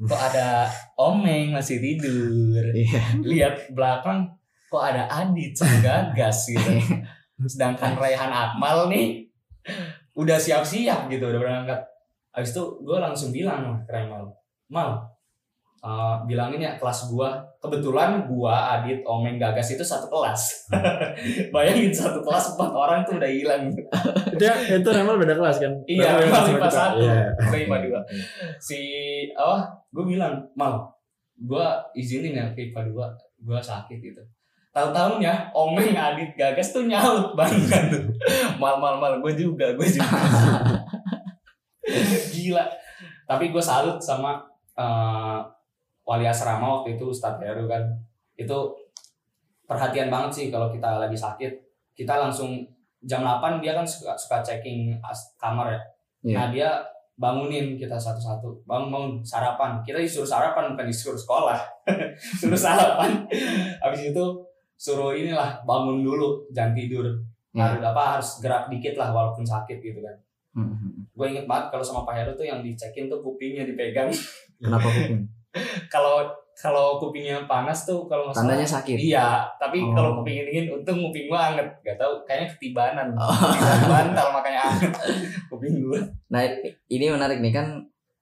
kok ada omeng masih tidur. Iya. lihat belakang kok ada Adit Gagas gitu. Sedangkan Raihan Akmal nih udah siap-siap gitu udah berangkat. Habis itu gue langsung bilang lah ke Remal Mal eh, bilangin ya kelas gua kebetulan gua Adit Omeng Gagas itu satu kelas bayangin satu kelas empat orang tuh udah hilang Itu itu Remal beda kelas kan? Iya, IPA kita. satu. Iya. Gua IPA dua. si apa gue bilang mal gue izinin ya ke IPA dua gue sakit gitu tahu tahunya omeng adit gagas tuh nyaut banget tuh mal mal mal gue juga gue juga gila tapi gue salut sama eh, wali asrama waktu itu Ustadz Heru kan itu perhatian banget sih kalau kita lagi sakit kita langsung jam 8 dia kan suka, suka checking as- kamar ya Iya. Nah dia bangunin kita satu-satu, bangun bangun sarapan. Kita disuruh sarapan bukan disuruh sekolah, suruh sarapan. Habis itu suruh inilah bangun dulu, jangan tidur. Iya. Harus apa harus gerak dikit lah walaupun sakit gitu kan. Hmm, hmm. Gue inget banget kalau sama Pak Heru tuh yang dicekin tuh kupingnya dipegang. Kenapa kuping? kalau kalau kupingnya panas tuh kalau nggak Tandanya sakit. Iya, tapi Oh. kalau kuping dingin untung kuping gua anget. Gak tau, kayaknya ketibanan. Oh. Bantal makanya anget kuping gua. Nah ini menarik nih kan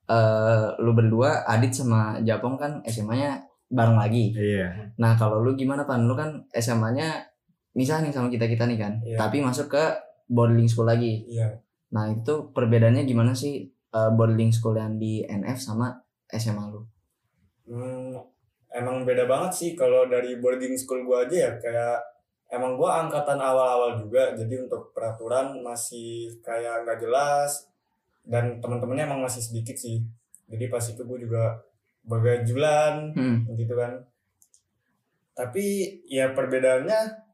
eh lu berdua Adit sama Japong kan SMA-nya bareng lagi. Iya. Nah kalau lu gimana pan? Lu kan SMA-nya misal nih sama kita kita nih kan, Iya. tapi masuk ke boarding school lagi. Iya. Nah itu perbedaannya gimana sih eh, boarding school yang di NF sama SMA lu? Hmm, emang beda banget sih kalau dari boarding school gua aja ya kayak emang gua angkatan awal-awal juga jadi untuk peraturan masih kayak nggak jelas dan teman-temannya emang masih sedikit sih. Jadi pas itu gua juga bagajulan Hmm. gitu kan. Tapi ya perbedaannya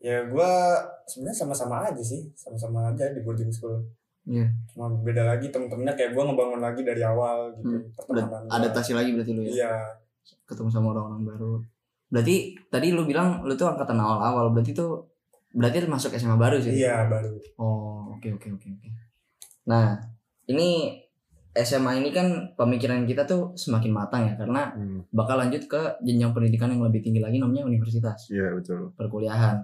ya gua sebenarnya sama-sama aja sih sama-sama aja di boarding school Iya. cuma beda lagi temen-temennya kayak gua ngebangun lagi dari awal gitu Hmm. pertemanan gua. Adaptasi lagi berarti lu ya? iya Ketemu sama orang-orang baru. Berarti tadi lu bilang lu tuh angkatan awal-awal, berarti tuh berarti lu masuk SMA baru sih? iya baru Oh, oke oke oke oke. Nah, ini SMA ini kan pemikiran kita tuh semakin matang ya karena Hmm. bakal lanjut ke jenjang pendidikan yang lebih tinggi lagi namanya universitas, Iya betul. perkuliahan.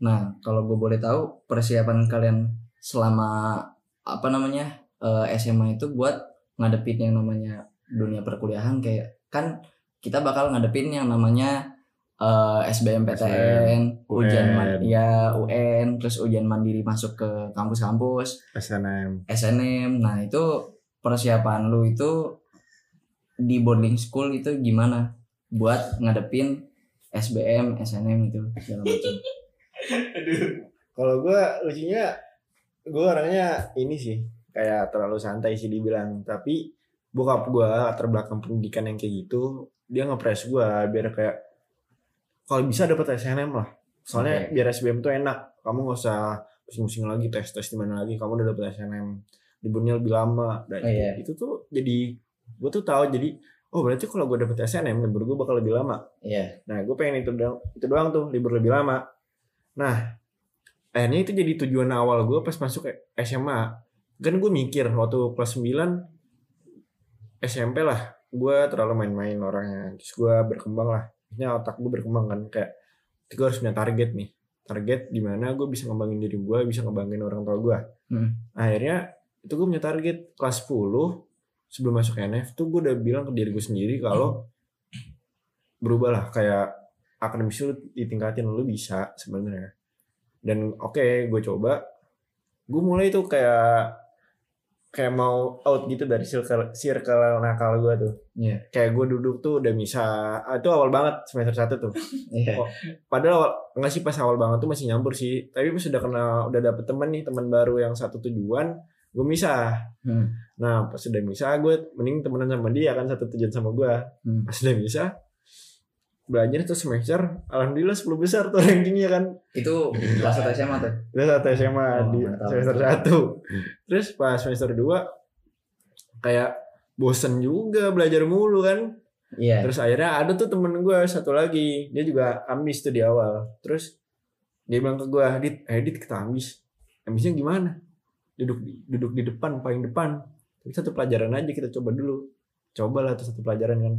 Nah, kalau gue boleh tahu persiapan kalian selama apa namanya eh, SMA itu buat ngadepin yang namanya dunia perkuliahan kayak kan kita bakal ngadepin yang namanya eh, SBMPTN, ujian UN. ya UN, terus ujian mandiri masuk ke kampus-kampus, SNM. SNM. Nah, itu persiapan lu itu di boarding school itu gimana buat ngadepin SBM, SNM itu segala macam. Aduh. Kalau gue lucunya gue orangnya ini sih kayak terlalu santai sih dibilang tapi bokap gue latar belakang pendidikan yang kayak gitu dia ngepres gue biar kayak kalau bisa dapat SNM lah soalnya Oke. biar SBM tuh enak kamu nggak usah pusing-pusing lagi tes tes di mana lagi kamu udah dapat SNM liburnya lebih lama dan Oh, itu, iya. itu tuh jadi gue tuh tahu jadi oh berarti kalau gue dapet SNM libur gue bakal lebih lama Iya. Nah, gue pengen itu doang, itu doang tuh libur lebih lama. Nah, akhirnya itu jadi tujuan awal gue pas masuk SMA. Kan gue mikir waktu kelas 9 SMP lah, gue terlalu main-main orangnya. Terus gue berkembang lah. Ini otak gue berkembang kan kayak gue harus punya target nih. Target di mana gue bisa ngembangin diri gue, bisa ngembangin orang tua gue. Hmm. Akhirnya itu gue punya target kelas 10 sebelum masuk NF tuh gue udah bilang ke diri gue sendiri kalau berubah lah kayak akademis lu ditingkatin lu bisa sebenarnya dan oke gue coba gue mulai tuh kayak kayak mau out gitu dari circle circle nakal gue tuh Iya. kayak gue duduk tuh udah bisa ah, itu awal banget semester satu tuh Iya. Oh. padahal awal, enggak sih pas awal banget tuh masih nyampur sih tapi pas udah kenal udah dapet temen nih teman baru yang satu tujuan gue misah Hmm. nah pas udah misah gue mending temenan sama dia kan satu tujuan sama gue Hmm. pas udah misah belajar tuh semester alhamdulillah 10 besar tuh rankingnya kan Itu kelas satu SMA tuh. udah satu SMA Oh, di mantap. semester satu terus pas semester 2 kayak bosen juga belajar mulu kan Iya. Terus akhirnya ada tuh temen gue satu lagi, dia juga ambis tuh di awal. Terus dia bilang ke gue, Dit, eh Dit kita ambis. Ambisnya gimana? Duduk di, duduk di depan, paling depan. Tapi satu pelajaran aja kita coba dulu. Cobalah tuh satu pelajaran kan.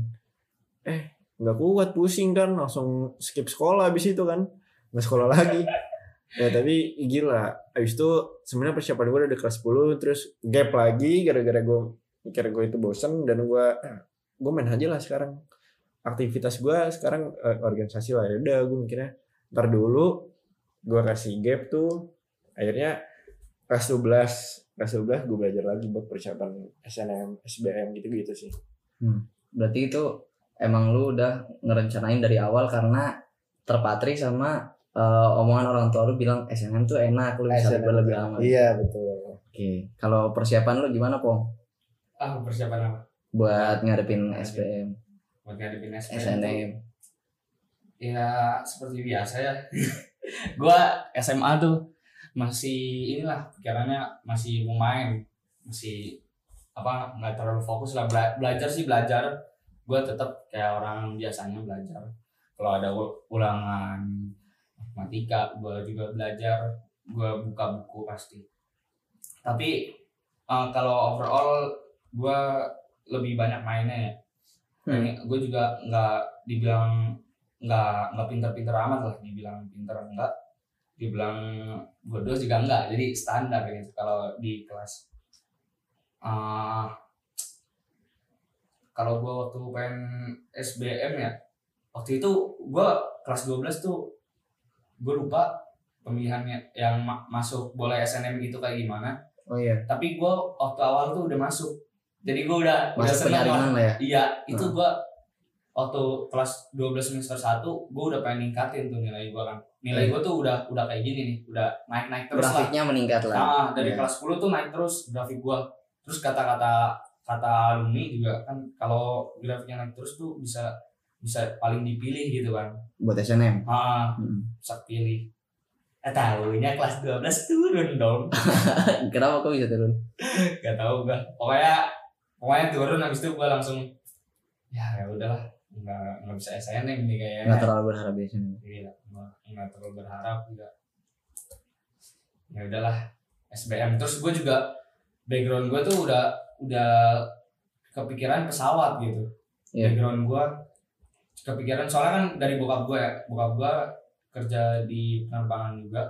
Eh, nggak kuat, pusing kan, langsung skip sekolah abis itu kan. Nggak sekolah lagi. Ya tapi gila, abis itu sebenarnya persiapan gue udah kelas 10, terus gap lagi gara-gara gue mikir gue itu bosen dan gue gue main aja lah sekarang. Aktivitas gue sekarang eh, organisasi lah. Ya udah gue mikirnya ntar dulu gue kasih gap tuh. Akhirnya kelas 12 kelas 12 gue belajar lagi buat persiapan SNM SBM gitu gitu sih. Berarti itu emang lu udah ngerencanain dari awal karena terpatri sama eh, omongan orang tua lu bilang SNM tuh enak lu bisa SNM lebih lama. iya betul Oke. Kalau persiapan lu gimana, Pong? Ah, persiapan apa? Buat ngadepin SPM, Buat ngadepin SPM. SNM. Ya seperti biasa ya. gua SMA tuh masih inilah pikirannya masih mau main, masih apa nggak terlalu fokus lah Bela- belajar sih belajar. Gua tetap kayak orang biasanya belajar. Kalau ada ulangan matematika, gua juga belajar. Gua buka buku pasti. Tapi eh, kalau overall gua lebih banyak mainnya ya. Hmm. gue juga nggak dibilang nggak nggak pinter-pinter amat lah dibilang pinter enggak dibilang bodoh juga enggak jadi standar gitu kalau di kelas Ah, kalau gue waktu pengen SBM ya waktu itu gue kelas 12 tuh gue lupa pemilihannya yang ma- masuk boleh SNM gitu kayak gimana Oh iya. tapi gue waktu awal tuh udah masuk jadi gue udah udah Masuk seneng lah. lah ya. Iya, itu Hmm. gua waktu kelas 12 semester 1 gua udah pengen ningkatin tuh nilai gua kan. Nilai Iya. gua tuh udah udah kayak gini nih, udah naik-naik terus lah. Grafiknya meningkat lah. Nah, dari Iya. kelas 10 tuh naik terus grafik gua. Terus kata-kata kata alumni juga kan kalau grafiknya naik terus tuh bisa bisa paling dipilih gitu kan. Buat SNM. Ah, Hmm. bisa pilih. Eh tahunya kelas 12 turun dong. Kenapa kok bisa turun? Gak tahu gua. Pokoknya pokoknya turun habis itu gua langsung ya ya udahlah nggak nggak bisa SNM nih kayaknya. Nggak terlalu berharap di SNM. Iya, nggak nggak terlalu berharap juga. Ya udahlah SBM. Terus gue juga background gue tuh udah udah kepikiran pesawat gitu. Iya. Background gue kepikiran soalnya kan dari bokap gue ya, bokap gue kerja di penerbangan juga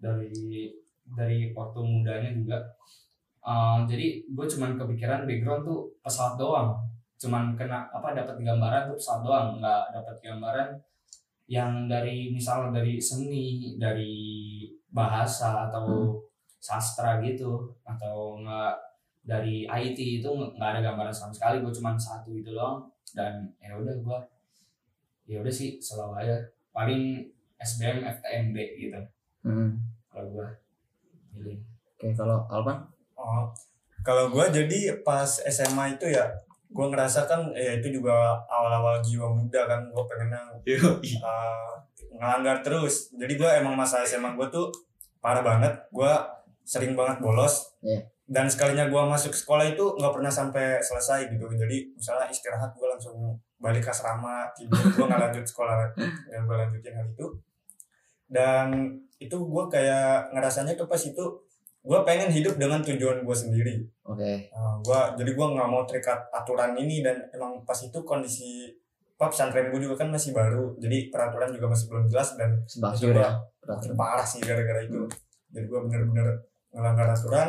dari dari waktu mudanya juga. Um, jadi gue cuman kepikiran background tuh pesawat doang cuman kena apa dapat gambaran tuh pesawat doang nggak dapat gambaran yang dari misalnya dari seni dari bahasa atau sastra gitu atau nggak dari IT itu nggak ada gambaran sama sekali gue cuman satu itu doang dan ya udah gue ya udah sih selalu aja paling SBM FTMB gitu Hmm. kalau gue pilih Oke, kalau Alpan? Oh, Kalau gue jadi pas SMA itu ya, gue ngerasa kan ya itu juga awal-awal jiwa muda kan, gue pengen uh, ngelanggar terus. Jadi gue emang masa SMA gue tuh parah banget. Gue sering banget bolos. Iya. Dan sekalinya gue masuk sekolah itu nggak pernah sampai selesai gitu. Jadi misalnya istirahat gue langsung balik ke asrama tidur. Gue nggak lanjut sekolah nggak gue lanjutin hal itu. Dan itu gue kayak ngerasanya tuh pas itu gue pengen hidup dengan tujuan gue sendiri. Oke. Nah, gua jadi gua nggak mau terikat aturan ini dan emang pas itu kondisi apa pesantren gue juga kan masih baru. Jadi peraturan juga masih belum jelas dan Sebab itu ya. parah sih gara-gara itu. Jadi gua bener-bener ngelanggar aturan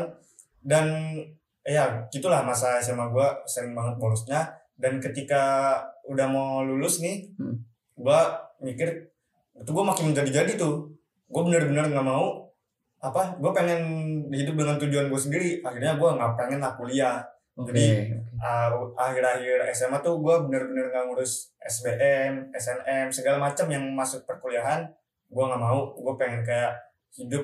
dan ya gitulah masa SMA gua sering banget bolosnya dan ketika udah mau lulus nih Hmm. gua mikir itu gua makin menjadi-jadi tuh gua bener-bener nggak mau apa gue pengen hidup dengan tujuan gue sendiri akhirnya gua nggak pengen lah kuliah Oke. Jadi, uh, akhir-akhir SMA tuh gue bener-bener nggak ngurus SBM, SNM, segala macam yang masuk perkuliahan, gue nggak mau. Gue pengen kayak hidup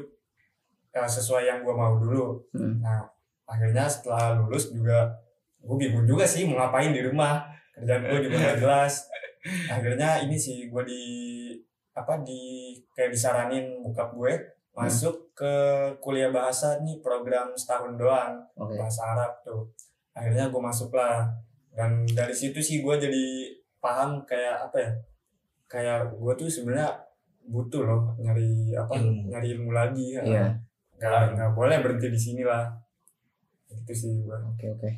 uh, sesuai yang gue mau dulu. Hmm. Nah, akhirnya setelah lulus juga gue bingung juga sih mau ngapain di rumah. Kerjaan gue juga nggak jelas. Akhirnya ini sih gue di apa di kayak disaranin bokap gue masuk ke kuliah bahasa nih program setahun doang Oke. bahasa Arab tuh akhirnya gue masuk lah dan dari situ sih gue jadi paham kayak apa ya kayak gue tuh sebenarnya butuh loh nyari apa Ilmu. nyari ilmu lagi ya. Nggak nggak boleh berhenti di sini lah itu sih gue Oke oke.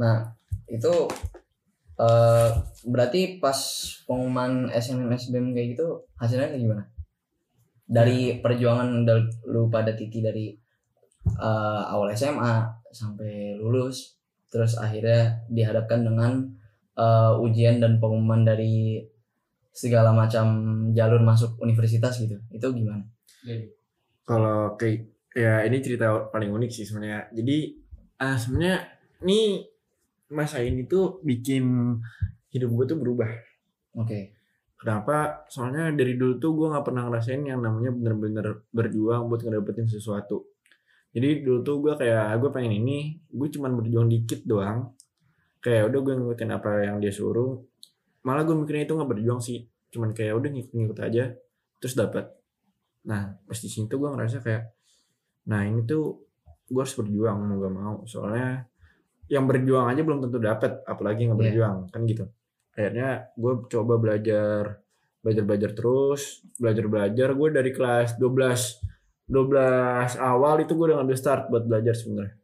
Nah itu eh berarti pas pengumuman SNM SBM kayak gitu hasilnya kayak gimana? Dari perjuangan dal- lu pada Titi dari eh, awal SMA sampai lulus, terus akhirnya dihadapkan dengan eh, ujian dan pengumuman dari segala macam jalur masuk universitas gitu. Itu gimana? Jadi, Kalau kayak ya ini cerita paling unik sih sebenarnya. Jadi ah sebenarnya ini masa ini tuh bikin hidup gue tuh berubah. Oke. Kenapa? Soalnya dari dulu tuh gue nggak pernah ngerasain yang namanya bener-bener berjuang buat ngedapetin sesuatu. Jadi dulu tuh gue kayak gue pengen ini, gue cuman berjuang dikit doang. Kayak udah gue ngikutin apa yang dia suruh. Malah gue mikirnya itu nggak berjuang sih, cuman kayak udah ngikut-ngikut aja, terus dapat. Nah pas di sini tuh gue ngerasa kayak, nah ini tuh gue harus berjuang mau gak mau. Soalnya yang berjuang aja belum tentu dapat, apalagi nggak berjuang kan gitu. Akhirnya gue coba belajar belajar belajar terus belajar belajar gue dari kelas 12 12 awal itu gue udah ngambil start buat belajar sebenarnya.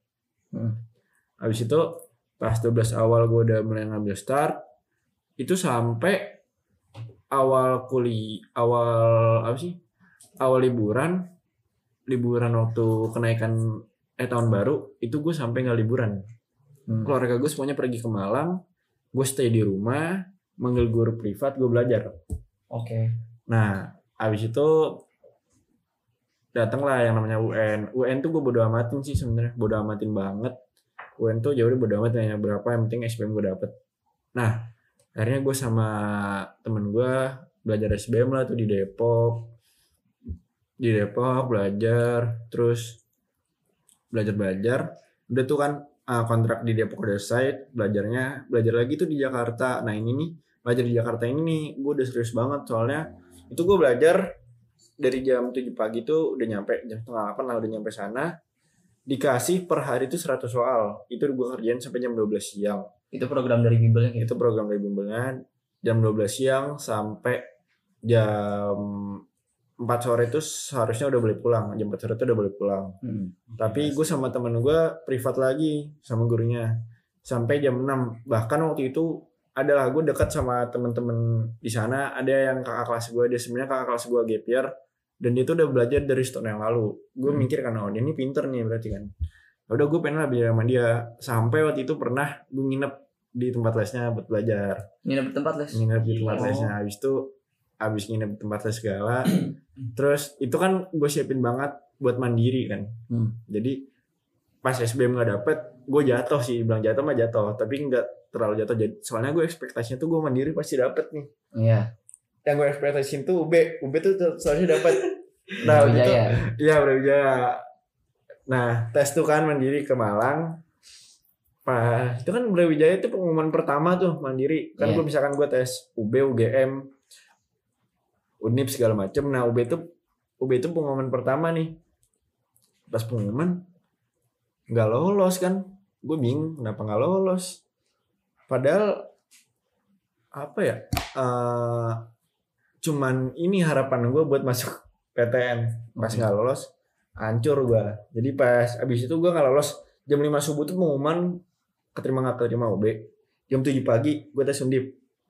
Hmm. habis itu pas 12 awal gue udah mulai ngambil start itu sampai awal kuliah awal apa sih? Awal liburan liburan waktu kenaikan eh tahun baru itu gue sampai nggak liburan. Hmm. keluarga gue semuanya pergi ke Malang gue stay di rumah manggil guru privat gue belajar. Oke. nah abis itu datanglah yang namanya UN UN tuh gue bodo amatin sih sebenarnya bodo amatin banget. UN tuh jauh bodo amat nanya berapa yang penting SBM gue dapet. Nah akhirnya gue sama temen gue belajar SBM lah tuh di Depok di Depok belajar terus belajar belajar udah tuh kan ah, kontrak di Depok udah selesai belajarnya belajar lagi tuh di Jakarta. Nah ini nih belajar di Jakarta ini nih gue udah serius banget. Soalnya itu gue belajar dari jam 7 pagi tuh udah nyampe jam setengah 8 lah udah nyampe sana. Dikasih per hari itu 100 soal. Itu gue kerjain sampai jam 12 siang. Itu program dari Bimbelnya gitu. itu program dari bimbelnya. Jam 12 siang sampai jam 4 sore itu seharusnya udah boleh pulang. Jam 4 sore itu udah boleh pulang. Hmm. tapi gue sama temen gue privat lagi sama gurunya. Sampai jam 6 bahkan waktu itu adalah gue dekat sama temen-temen di sana. Ada yang kakak kelas gue dia sebenarnya kakak kelas gue gap year dan dia tuh udah belajar dari setahun yang lalu. Gue Hmm. mikir kan oh dia ini pinter nih berarti kan. Ya udah gue pengen lah belajar sama dia. Sampai waktu itu pernah gue nginep di tempat lesnya buat belajar. Nginep di tempat les. nginep di tempat Oh. lesnya. Habis itu habis nginep tempat les segala. Terus itu kan gue siapin banget buat mandiri kan. Hmm. jadi pas SBM nggak dapet gue jatuh sih. Bilang jatuh mah jatuh tapi nggak terlalu jatuh. Jadi soalnya gue ekspektasinya tuh gue mandiri pasti dapet nih. Iya. yang gue ekspektasiin tuh UB UB tuh seharusnya dapet. Nah itu iya Brawijaya. Nah tes tuh kan mandiri ke Malang. Pas itu kan Brawijaya itu pengumuman pertama tuh mandiri. Kan Iya. gue misalkan gue tes UB UGM Unip segala macem. Nah UB itu UB itu pengumuman pertama nih. Pas pengumuman nggak lolos kan? Gue bingung kenapa nggak lolos? Padahal apa ya eh, cuman ini harapan gue buat masuk PTN pas nggak lolos hancur gue jadi pas abis itu gue nggak lolos. Jam 5 subuh tuh pengumuman keterima nggak keterima UB jam 7 pagi gue tes undip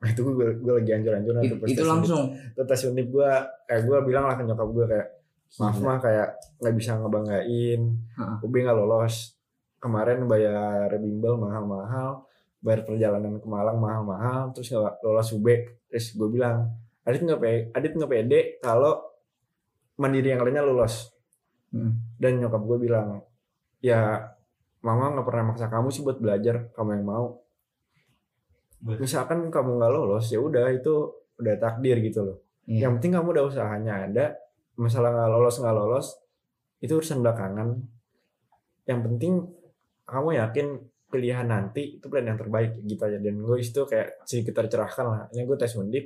nah itu gue gue lagi hancur-hancur It- itu langsung itu tes undip gue kayak gue bilang lah ke nyokap gue kayak maaf Gila. mah kayak nggak bisa ngebanggain Heeh. UB nggak lolos kemarin bayar bimbel mahal-mahal bayar perjalanan ke Malang mahal-mahal terus nggak lolos UB terus gue bilang Adit nggak pede Adit nggak pede kalau mandiri yang lainnya lolos Hmm. dan nyokap gue bilang ya mama nggak pernah maksa kamu sih buat belajar kamu yang mau. Misalkan kamu nggak lolos ya udah itu udah takdir gitu loh. Iya. yang penting kamu udah usahanya ada masalah nggak lolos nggak lolos itu urusan belakangan. Yang penting kamu yakin pilihan nanti itu pilihan yang terbaik gitu aja. Dan gue itu kayak sedikit tercerahkan lah. Ini gue tes undip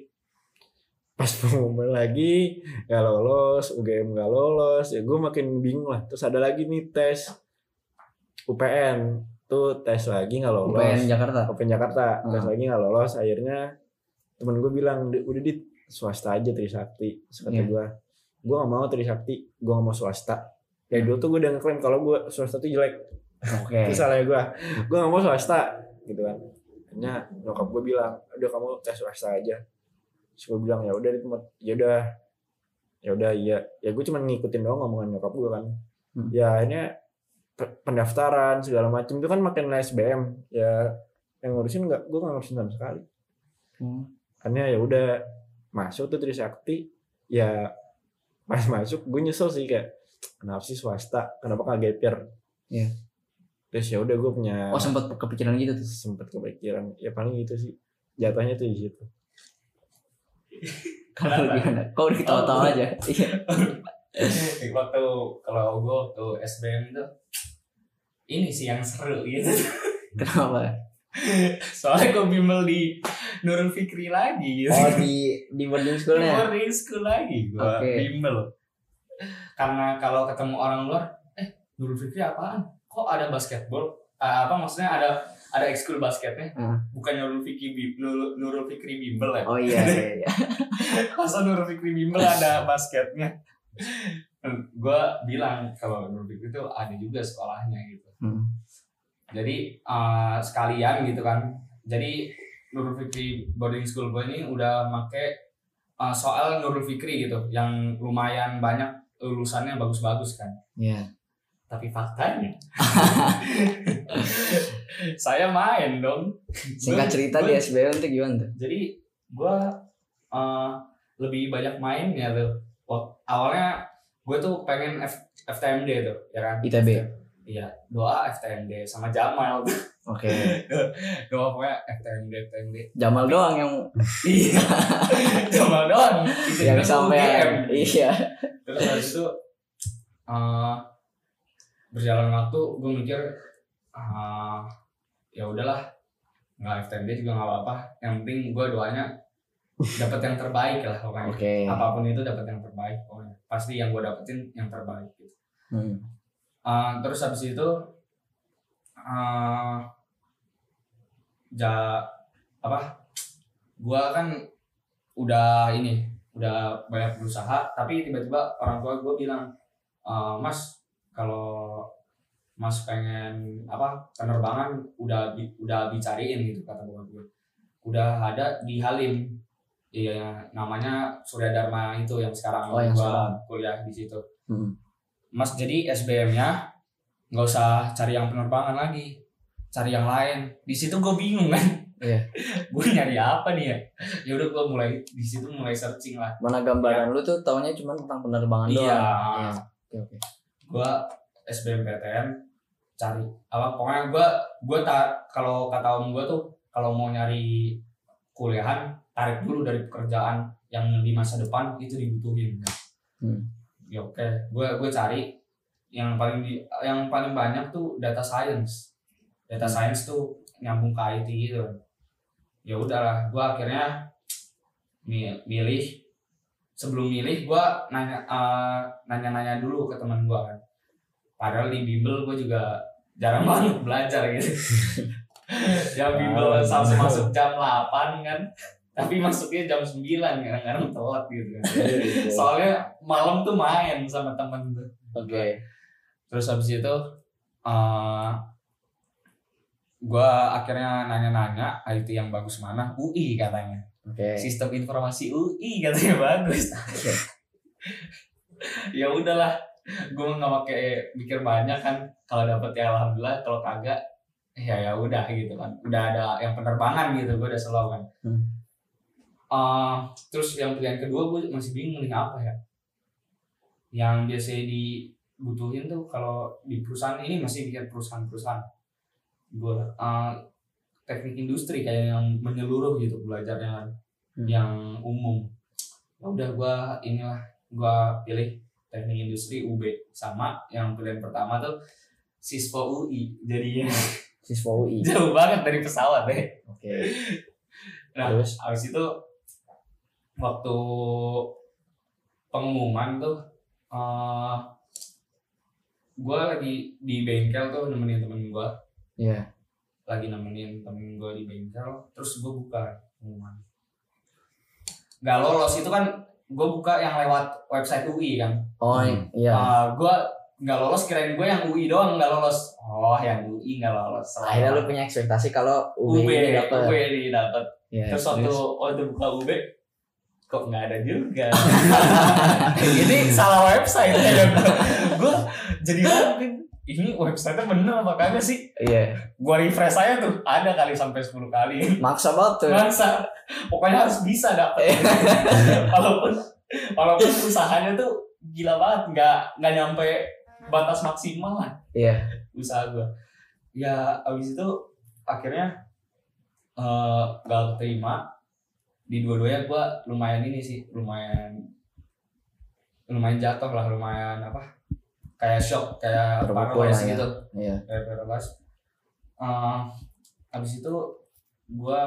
pas pengumuman lagi nggak lolos UGM nggak lolos ya gue makin bingung lah. Terus ada lagi nih tes UPN tuh tes lagi nggak lolos. UPN Jakarta. Open Jakarta. Tes Hmm. lagi nggak lolos. Akhirnya temen gue bilang "Di- udah di swasta aja Trisakti kata Iya. gue gue gak mau Trisakti gue gak mau swasta. Ya dulu tuh gue udah ngeklaim kalau gue swasta tuh jelek. Oke. Itu salahnya gue gue gak mau swasta gitu kan. Akhirnya nyokap gue bilang udah kamu tes swasta aja. Terus gue bilang ya udah ya udah. Ya udah iya. Ya gue cuma ngikutin doang ngomongan nyokap gue kan. Hmm. ya akhirnya pendaftaran segala macam itu kan makin SBM ya yang ngurusin nggak gue nggak ngurusin sama sekali. Hmm. akhirnya ya udah masuk tuh Trisakti. Ya pas masuk gue nyesel sih kayak kenapa sih swasta? Kenapa kagak gap year Iya. terus ya udah gue punya oh sempat kepikiran gitu tuh? Sempet kepikiran. Ya paling gitu sih. Jatuhnya tuh di situ. Kalau gimana? Kau udah ketawa-tawa aja? Iya waktu kalau gue waktu SBM itu ini sih yang seru gitu. Kenapa? Soalnya gue bimbel di Nurul Fikri lagi gitu. Oh di di boarding di schoolnya? boarding school lagi gue Oke. bimbel. Karena kalau ketemu orang luar eh Nurul Fikri apaan? Kok ada basketball? Ah, apa maksudnya ada ada ekskul basketnya? Hmm. bukan Nurul Fikri Nurul, Nurul Fikri bimbel ya? Oh iya iya, iya. masa Nurul Fikri bimbel ada basketnya gue bilang kalau Nurul Fikri itu ada juga sekolahnya gitu. Hmm. jadi eh, sekalian gitu kan. Jadi Nurul Fikri boarding school gue ini udah make eh, soal Nurul Fikri gitu yang lumayan banyak lulusannya bagus-bagus kan. Iya. tapi faktanya saya main dong. Singkat cerita di SBM tuh gimana tuh? Jadi gue eh, lebih banyak mainnya tuh. Wak- awalnya gue tuh pengen F, FTMD tuh ya kan? ITB iya doa FTMD sama Jamal oke. Doa pokoknya FTMD FTMD Jamal doang yang iya. Jamal doang. Itu yang sampai iya. Terus habis itu eh, berjalan waktu gue mikir ah, ya udahlah. Nggak FTMD juga nggak apa-apa. Yang penting gue doanya dapat yang terbaik lah pokoknya. Oke. Apa pun itu dapat yang terbaik pokoknya. Pasti yang gue dapetin yang terbaik gitu. Hmm. Eh, terus habis itu eh ja apa? Gua kan udah ini udah banyak berusaha tapi tiba-tiba orang tua gue bilang "Eh, mas kalau mas pengen apa penerbangan udah udah dicariin gitu kata bokap gue udah ada di Halim iya namanya Surya Dharma itu yang sekarang Oh, yang gua kuliah di situ Hmm. Mas jadi SBM-nya nggak usah cari yang penerbangan lagi, cari yang lain. Di situ gue bingung kan. Iya. gue nyari apa nih ya? Ya udah gue mulai di situ mulai searching lah. mana gambaran lu tuh taunya cuma tentang penerbangan doang Iya. Iya. oke oke Gue SBMPTN cari apa pokoknya gue gue tak kalau kata om gue tuh kalau mau nyari kuliahan tarik dulu dari pekerjaan yang di masa depan itu dibutuhin. Hmm. Ya oke, gue gue cari yang paling di, yang paling banyak tuh data science. data science tuh nyambung ke IT gitu. Ya udahlah gue akhirnya mi- milih. Sebelum milih gue nanya eh, nanya-nanya dulu ke teman gue kan. Padahal di bimbel gue juga jarang banget belajar gitu. Ya bimbel sampai masuk jam 8 kan tapi masuknya jam 9 kadang-kadang telat gitu. Kan soalnya malam tuh main sama temen tuh. Oke. terus habis itu eh gua akhirnya nanya-nanya IT yang bagus mana? UI katanya. Oke. sistem informasi UI katanya bagus. Ya udahlah gue nggak pakai mikir banyak kan. Kalau dapet ya alhamdulillah kalau kagak ya ya udah gitu kan. Udah ada yang penerbangan gitu gue udah selalu kan. Hmm. Eh, terus yang pilihan kedua gue masih bingung nih apa ya yang biasanya dibutuhin tuh kalau di perusahaan ini masih bikin perusahaan-perusahaan gue eh, teknik industri kayak yang menyeluruh gitu belajarnya Hmm. yang umum ya udah gue inilah gue pilih teknik industri UB sama yang pilihan pertama tuh siswa UI jadinya Siswa UI. jauh banget dari pesawat deh Oke. Nah, Terus? habis itu waktu pengumuman tuh eh gue lagi di bengkel tuh nemenin temen gue Iya. lagi nemenin temen gue di bengkel terus gue buka pengumuman nggak lolos itu kan gue buka yang lewat website UI kan Oh Hmm. iya. gue nggak lolos kirain gue yang UI doang nggak lolos oh yang UI nggak lolos Akhirnya lu punya ekspektasi kalau UB, UB ini dapet. UB dapet Iya, terus waktu waktu buka UB kok nggak ada juga? Ini salah website. Ya gue jadi ragu, ini website bener apa kagak sih. Iya. gue refresh aja tuh ada kali sampai 10 kali. Maksa banget tuh. masa pokoknya harus bisa dapet. Walaupun walaupun usahanya tuh gila banget nggak nggak nyampe batas maksimal lah. Iya. usaha gue ya abis itu akhirnya eh gak terima di dua-duanya gue lumayan ini sih lumayan lumayan jatuh lah lumayan apa kayak shock kayak paralysis ya. gitu Iya. kayak paralysis Eh, abis itu gue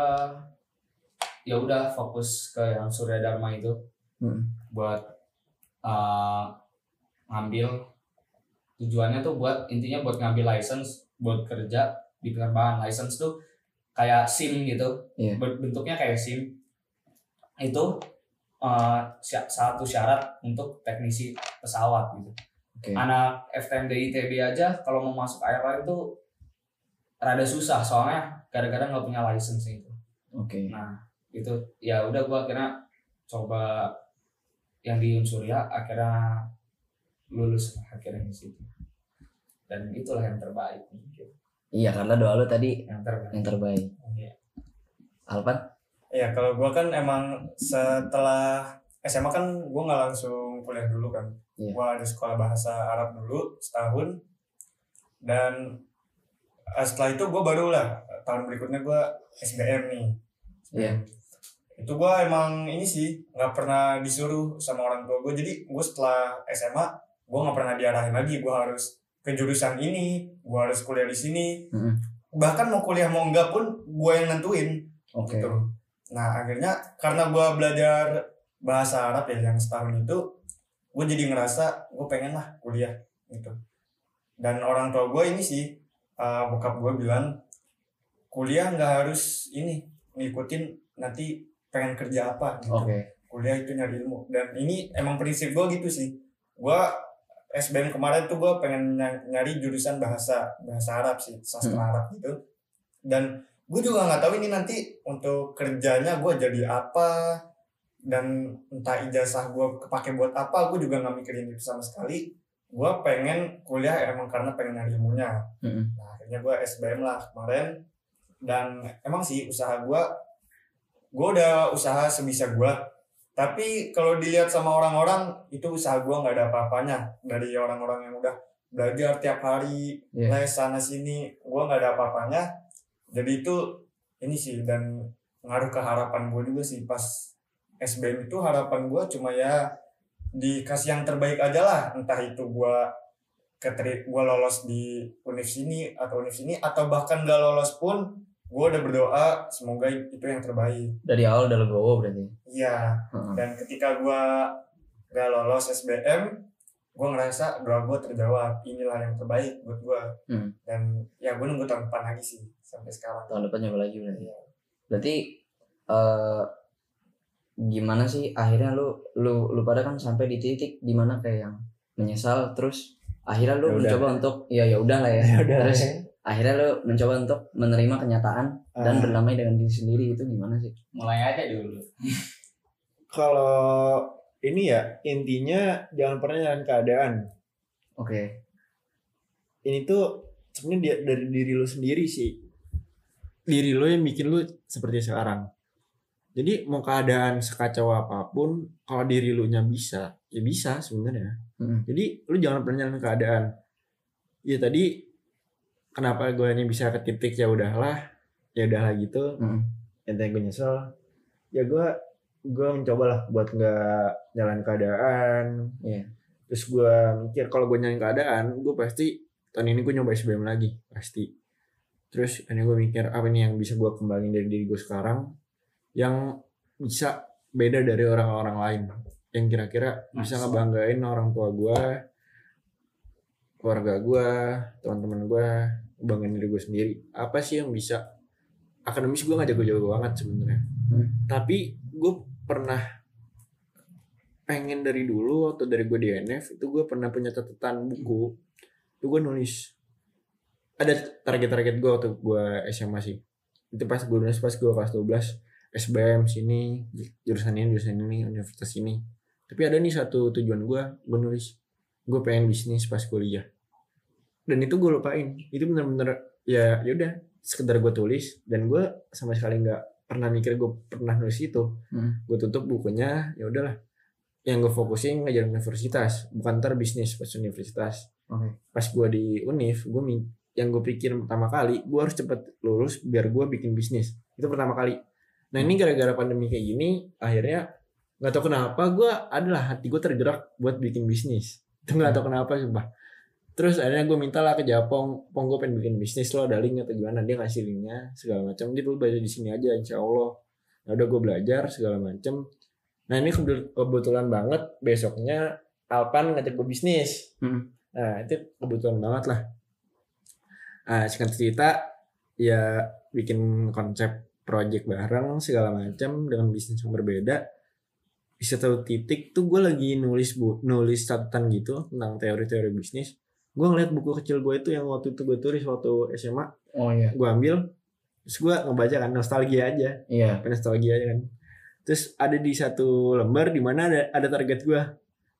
ya udah fokus ke yang Surya Dharma itu Hmm. buat eh, ngambil tujuannya tuh buat intinya buat ngambil license buat kerja di penerbangan license tuh kayak SIM gitu. Ber- bentuknya kayak SIM itu sya- satu syarat untuk teknisi pesawat gitu Oke. anak FTMD ITB aja kalau mau masuk airline tuh rada susah soalnya gara-gara nggak punya license itu Oke. Nah, itu ya udah gua akhirnya coba yang di Unsurya akhirnya lulus akhirnya di situ. Dan itulah yang terbaik mungkin. Iya, karena doa lu tadi Yang terbaik. yang terbaik. Iya. Alpan? Iya, kalau gua kan emang setelah SMA kan gua nggak langsung kuliah dulu kan. Iya. Gua ada sekolah bahasa Arab dulu setahun dan eh, setelah itu gua baru lah tahun berikutnya gua SBM nih. Iya. Itu gua emang ini sih nggak pernah disuruh sama orang tua gua. Jadi gua setelah SMA gua nggak pernah diarahin lagi gua harus ke jurusan ini, gua harus kuliah di sini. Mm-mm. Bahkan mau kuliah mau enggak pun gua yang nentuin Oke. gitu. Nah akhirnya karena gue belajar bahasa Arab ya yang setahun itu, gue jadi ngerasa gue pengen lah kuliah gitu. Dan orang tua gue ini sih, uh, bokap gue bilang kuliah nggak harus ini ngikutin nanti pengen kerja apa gitu. Oke. Kuliah itu nyari ilmu. Dan ini emang prinsip gue gitu sih. Gue SBM kemarin tuh gue pengen ny- nyari jurusan bahasa bahasa Arab sih, sastra Arab gitu. Dan gue juga nggak tahu ini nanti untuk kerjanya gue jadi apa dan entah ijazah gue kepake buat apa gue juga nggak mikirin itu sama sekali. Gue pengen kuliah emang karena pengen nyari ilmunya. Mm-mm. nah akhirnya gue SBM lah kemarin. Dan emang sih usaha gue gue udah usaha sebisa gue tapi kalau dilihat sama orang-orang itu usaha gue nggak ada apa-apanya. Dari orang-orang yang udah belajar tiap hari Iya. les sana sini gue nggak ada apa-apanya jadi itu ini sih dan ngaruh ke harapan gue juga sih. Pas SBM itu harapan gue cuma ya dikasih yang terbaik aja lah. Entah itu gue keteri gue lolos di univ sini atau univ sini atau bahkan gak lolos pun gue udah berdoa semoga itu yang terbaik. Dari awal udah legowo berarti. iya. Heeh. dan ketika gue gak lolos SBM gue ngerasa doa gue terjawab. Inilah yang terbaik buat gue Hmm. dan ya gue nunggu tahun depan lagi sih sampai sekarang Tahun depan nyoba lagi berarti. Iya. Berarti eh gimana sih akhirnya lu lu lu pada kan sampai di titik di mana kayak yang menyesal terus akhirnya lu Ya udah. mencoba untuk ya ya udah lah ya. Ya udah lah terus ya. akhirnya lu mencoba untuk menerima kenyataan dan Ah. berdamai dengan diri sendiri itu gimana sih? mulai aja dulu Kalau ini ya intinya jangan pernah nyalain keadaan. Oke. Ini tuh sebenarnya dari diri lu sendiri sih. Diri lu yang bikin lu seperti sekarang. Jadi mau keadaan sekacau apa pun, kalau diri lu nya bisa, ya bisa sebenarnya. Mm. Jadi lu jangan pernah nyalain keadaan. Ya tadi kenapa gue ini bisa ke titik ya udahlah, ya udahlah gitu. Mm. Intinya gue nyesel. Ya gue gue mencoba lah buat nggak nyalain keadaan. Iya. Terus gue mikir kalau gue nyalain keadaan, gue pasti tahun ini gue nyoba SBM lagi pasti. Terus ini gue mikir apa nih yang bisa gue kembangin dari diri gue sekarang yang bisa beda dari orang-orang lain? Yang kira-kira bisa ngebanggain orang tua gue keluarga gue teman-teman gue banggain diri gue sendiri. Apa sih yang bisa? Akademis gue nggak jago-jago banget sebenarnya. Hmm. tapi gue pernah pengen dari dulu atau dari gue di NF itu gue pernah punya catatan buku. Itu gue nulis ada target-target gue waktu gue SMA sih. Itu pas gue nulis pas gue kelas 12 SBM sini jurusan ini jurusan ini universitas ini. Tapi ada nih satu tujuan gue gue nulis. Gue pengen bisnis pas kuliah. Dan itu gue lupain. Itu bener-bener ya yaudah sekedar gue tulis. Dan gue sama sekali nggak pernah mikir gue pernah nulis itu. Hmm. gue tutup bukunya ya udahlah. Yang gue fokusin ngajar universitas bukan ntar bisnis pas universitas. Oke. pas gue di univ gue yang gue pikir pertama kali gue harus cepet lulus biar gue bikin bisnis. Itu pertama kali. Nah ini gara-gara pandemi kayak gini akhirnya nggak tahu kenapa gue adalah hati gue tergerak buat bikin bisnis. Itu nggak tahu kenapa sumpah. Terus akhirnya gue minta lah ke Japong pong gue pengen bikin bisnis lo ada link atau gimana? Dia ngasih linknya segala macam. Dia dulu belajar di sini aja insya Allah. Ya udah gue belajar segala macam. Nah ini kebetulan banget besoknya Alpan ngajak gue bisnis. Hmm. nah itu kebetulan banget lah nah singkat cerita ya bikin konsep project bareng segala macam dengan bisnis yang berbeda. Di satu titik tuh gue lagi nulis bu nulis catatan gitu tentang teori-teori bisnis. Gue ngeliat buku kecil gue itu yang waktu itu gue tulis waktu SMA Oh iya. gue ambil terus gue ngebaca kan nostalgia aja. Iya. nostalgia aja kan. Terus ada di satu lembar di mana ada ada target gue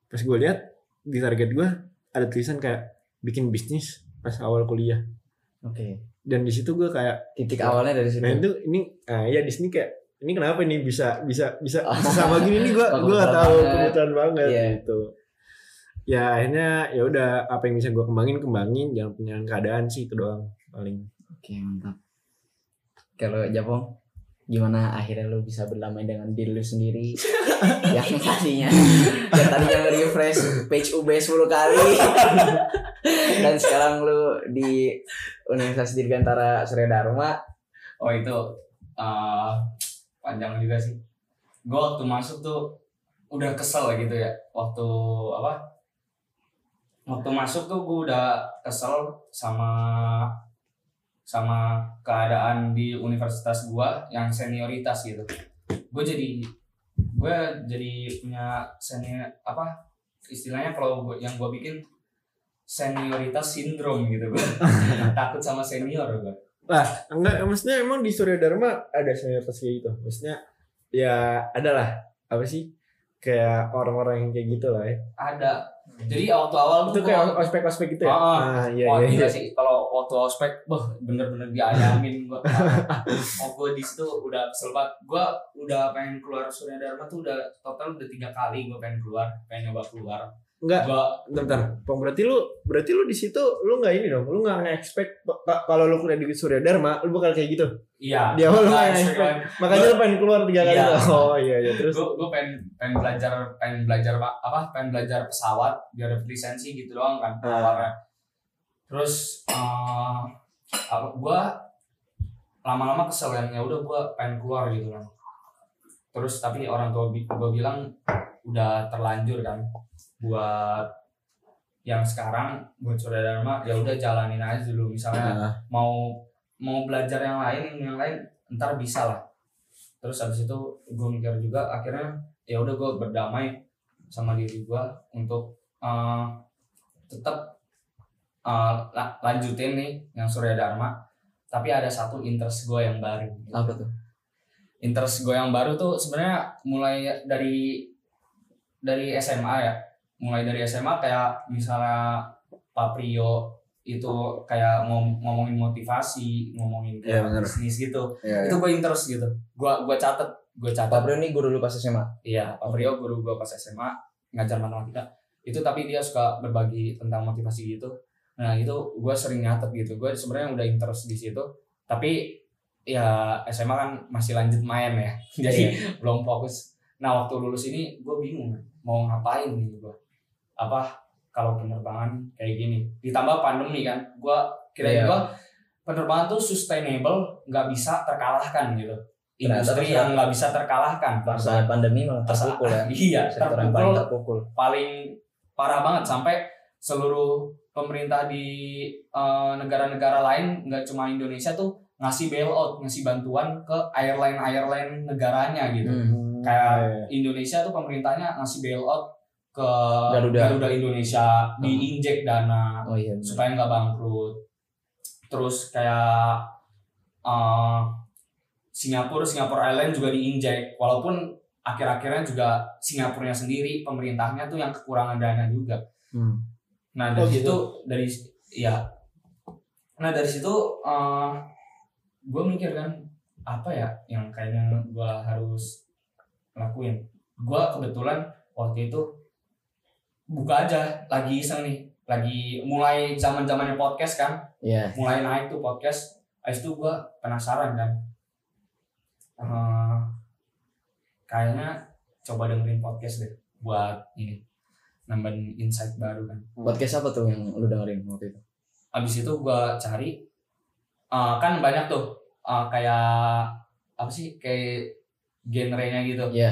pas gue lihat di target gue ada tulisan kayak bikin bisnis pas awal kuliah Oke. dan di situ gue kayak Titik awalnya dari situ. nah itu ini ah ya di sini kayak ini kenapa ini bisa bisa bisa Oh. bisa sama gini nih gue Oh, gue gak tahu kebetulan banget Iya. gitu ya akhirnya ya udah apa yang bisa gue kembangin kembangin jangan punya keadaan sih itu doang paling Oke mantap. Kalau Japong, gimana akhirnya lu bisa berdamai dengan diri lu sendiri yang tadinya yang tadinya nge-refresh page UB 10 kali dan sekarang lu di Universitas Dirgantara Surya Dharma oh itu eh, panjang juga sih. Gue waktu masuk tuh udah kesel gitu ya. Waktu apa? Waktu masuk tuh gue udah kesel sama sama keadaan di universitas gua yang senioritas gitu. Gue jadi gue jadi punya senior apa? Istilahnya kalau yang gue bikin senioritas sindrom gitu gue takut sama senior gue Lah, enggak maksudnya emang di Surya Dharma ada senioritas kayak gitu. Maksudnya ya ada lah apa sih? Kayak orang-orang yang kayak gitu lah ya. ada jadi waktu awal Itu tuh kayak ospek-ospek gitu ya? Ah, Ah, iya Wah iya gila iya. sih kalau waktu ospek, wah bener-bener diayamin gua. Oh gue di situ udah kesel banget. Gua udah pengen keluar Surya Dharma tuh udah total udah tiga kali gua pengen keluar, pengen nyoba keluar. Enggak, Gua bentar, bentar. Pong, berarti lu berarti lu di situ lu nggak ini dong. Lu nggak nge-expect ka- kalau lu kuliah di Surya Dharma, lu bakal kayak gitu. iya. Di awal lu nggak expect. Makanya lu pengen keluar tiga kali Iya. Oh iya iya terus. gue gue pengen pengen belajar pengen belajar apa apa pengen belajar pesawat biar dapat lisensi gitu doang kan Ah. awalnya terus uh, gue lama-lama kesel kan ya udah gue pengen keluar gitu kan terus tapi orang tua gue bilang udah terlanjur kan buat yang sekarang buat saudara Dharma ya udah jalanin aja dulu. Misalnya Nah, mau mau belajar yang lain yang lain ntar bisa lah. Terus habis itu gue mikir juga akhirnya ya udah gue berdamai sama diri gue untuk uh, tetap uh, la- lanjutin nih yang Surya Dharma. Tapi ada satu interest gue yang baru. Apa tuh? interest gue yang baru tuh sebenarnya mulai dari dari SMA ya mulai dari SMA kayak misalnya Pak Prio itu kayak ngom- ngomongin motivasi ngomongin Iya, kayak bener. bisnis gitu. Ya, itu gue interest gitu. Gue gue catet gue Pak catet Bro ini guru lu pas SMA. iya Pak Prio guru gue pas SMA ngajar matematika. Itu tapi dia suka berbagi tentang motivasi gitu. Nah itu gue sering nyatet gitu. Gue sebenarnya udah interest di situ. Tapi ya SMA kan masih lanjut main ya. Jadi belum fokus. Nah waktu lulus ini gue bingung mau ngapain nih gue apa kalau penerbangan kayak gini ditambah pandemi kan gue kira Iya. gue penerbangan tuh sustainable nggak bisa terkalahkan gitu industri yang nggak bisa terkalahkan Pas pandemi malah terpukul ya. iya yang paling terpukul terpukul. paling parah banget sampai seluruh pemerintah di eh, negara-negara lain nggak cuma Indonesia tuh ngasih bailout ngasih bantuan ke airline airline negaranya gitu Hmm. kayak Indonesia tuh pemerintahnya ngasih bailout ke Garuda. Indonesia diinjek dana Oh iya. bener. supaya nggak bangkrut terus kayak eh, Singapura Singapura Airlines juga diinjek walaupun akhir-akhirnya juga Singapurnya sendiri pemerintahnya tuh yang kekurangan dana juga Hmm. nah Oh, dari gitu. situ dari ya nah dari situ gue mikir kan apa ya yang kayaknya gue harus lakuin gue kebetulan waktu itu buka aja lagi iseng nih. Lagi mulai zaman zamannya podcast kan. Iya. mulai naik tuh podcast. Habis itu gue penasaran kan. Eh, kayaknya coba dengerin podcast deh buat ini nambahin insight baru kan. Podcast apa tuh yang lu dengerin waktu itu? abis itu gue cari eh, kan banyak tuh eh, kayak apa sih kayak genrenya gitu. Iya.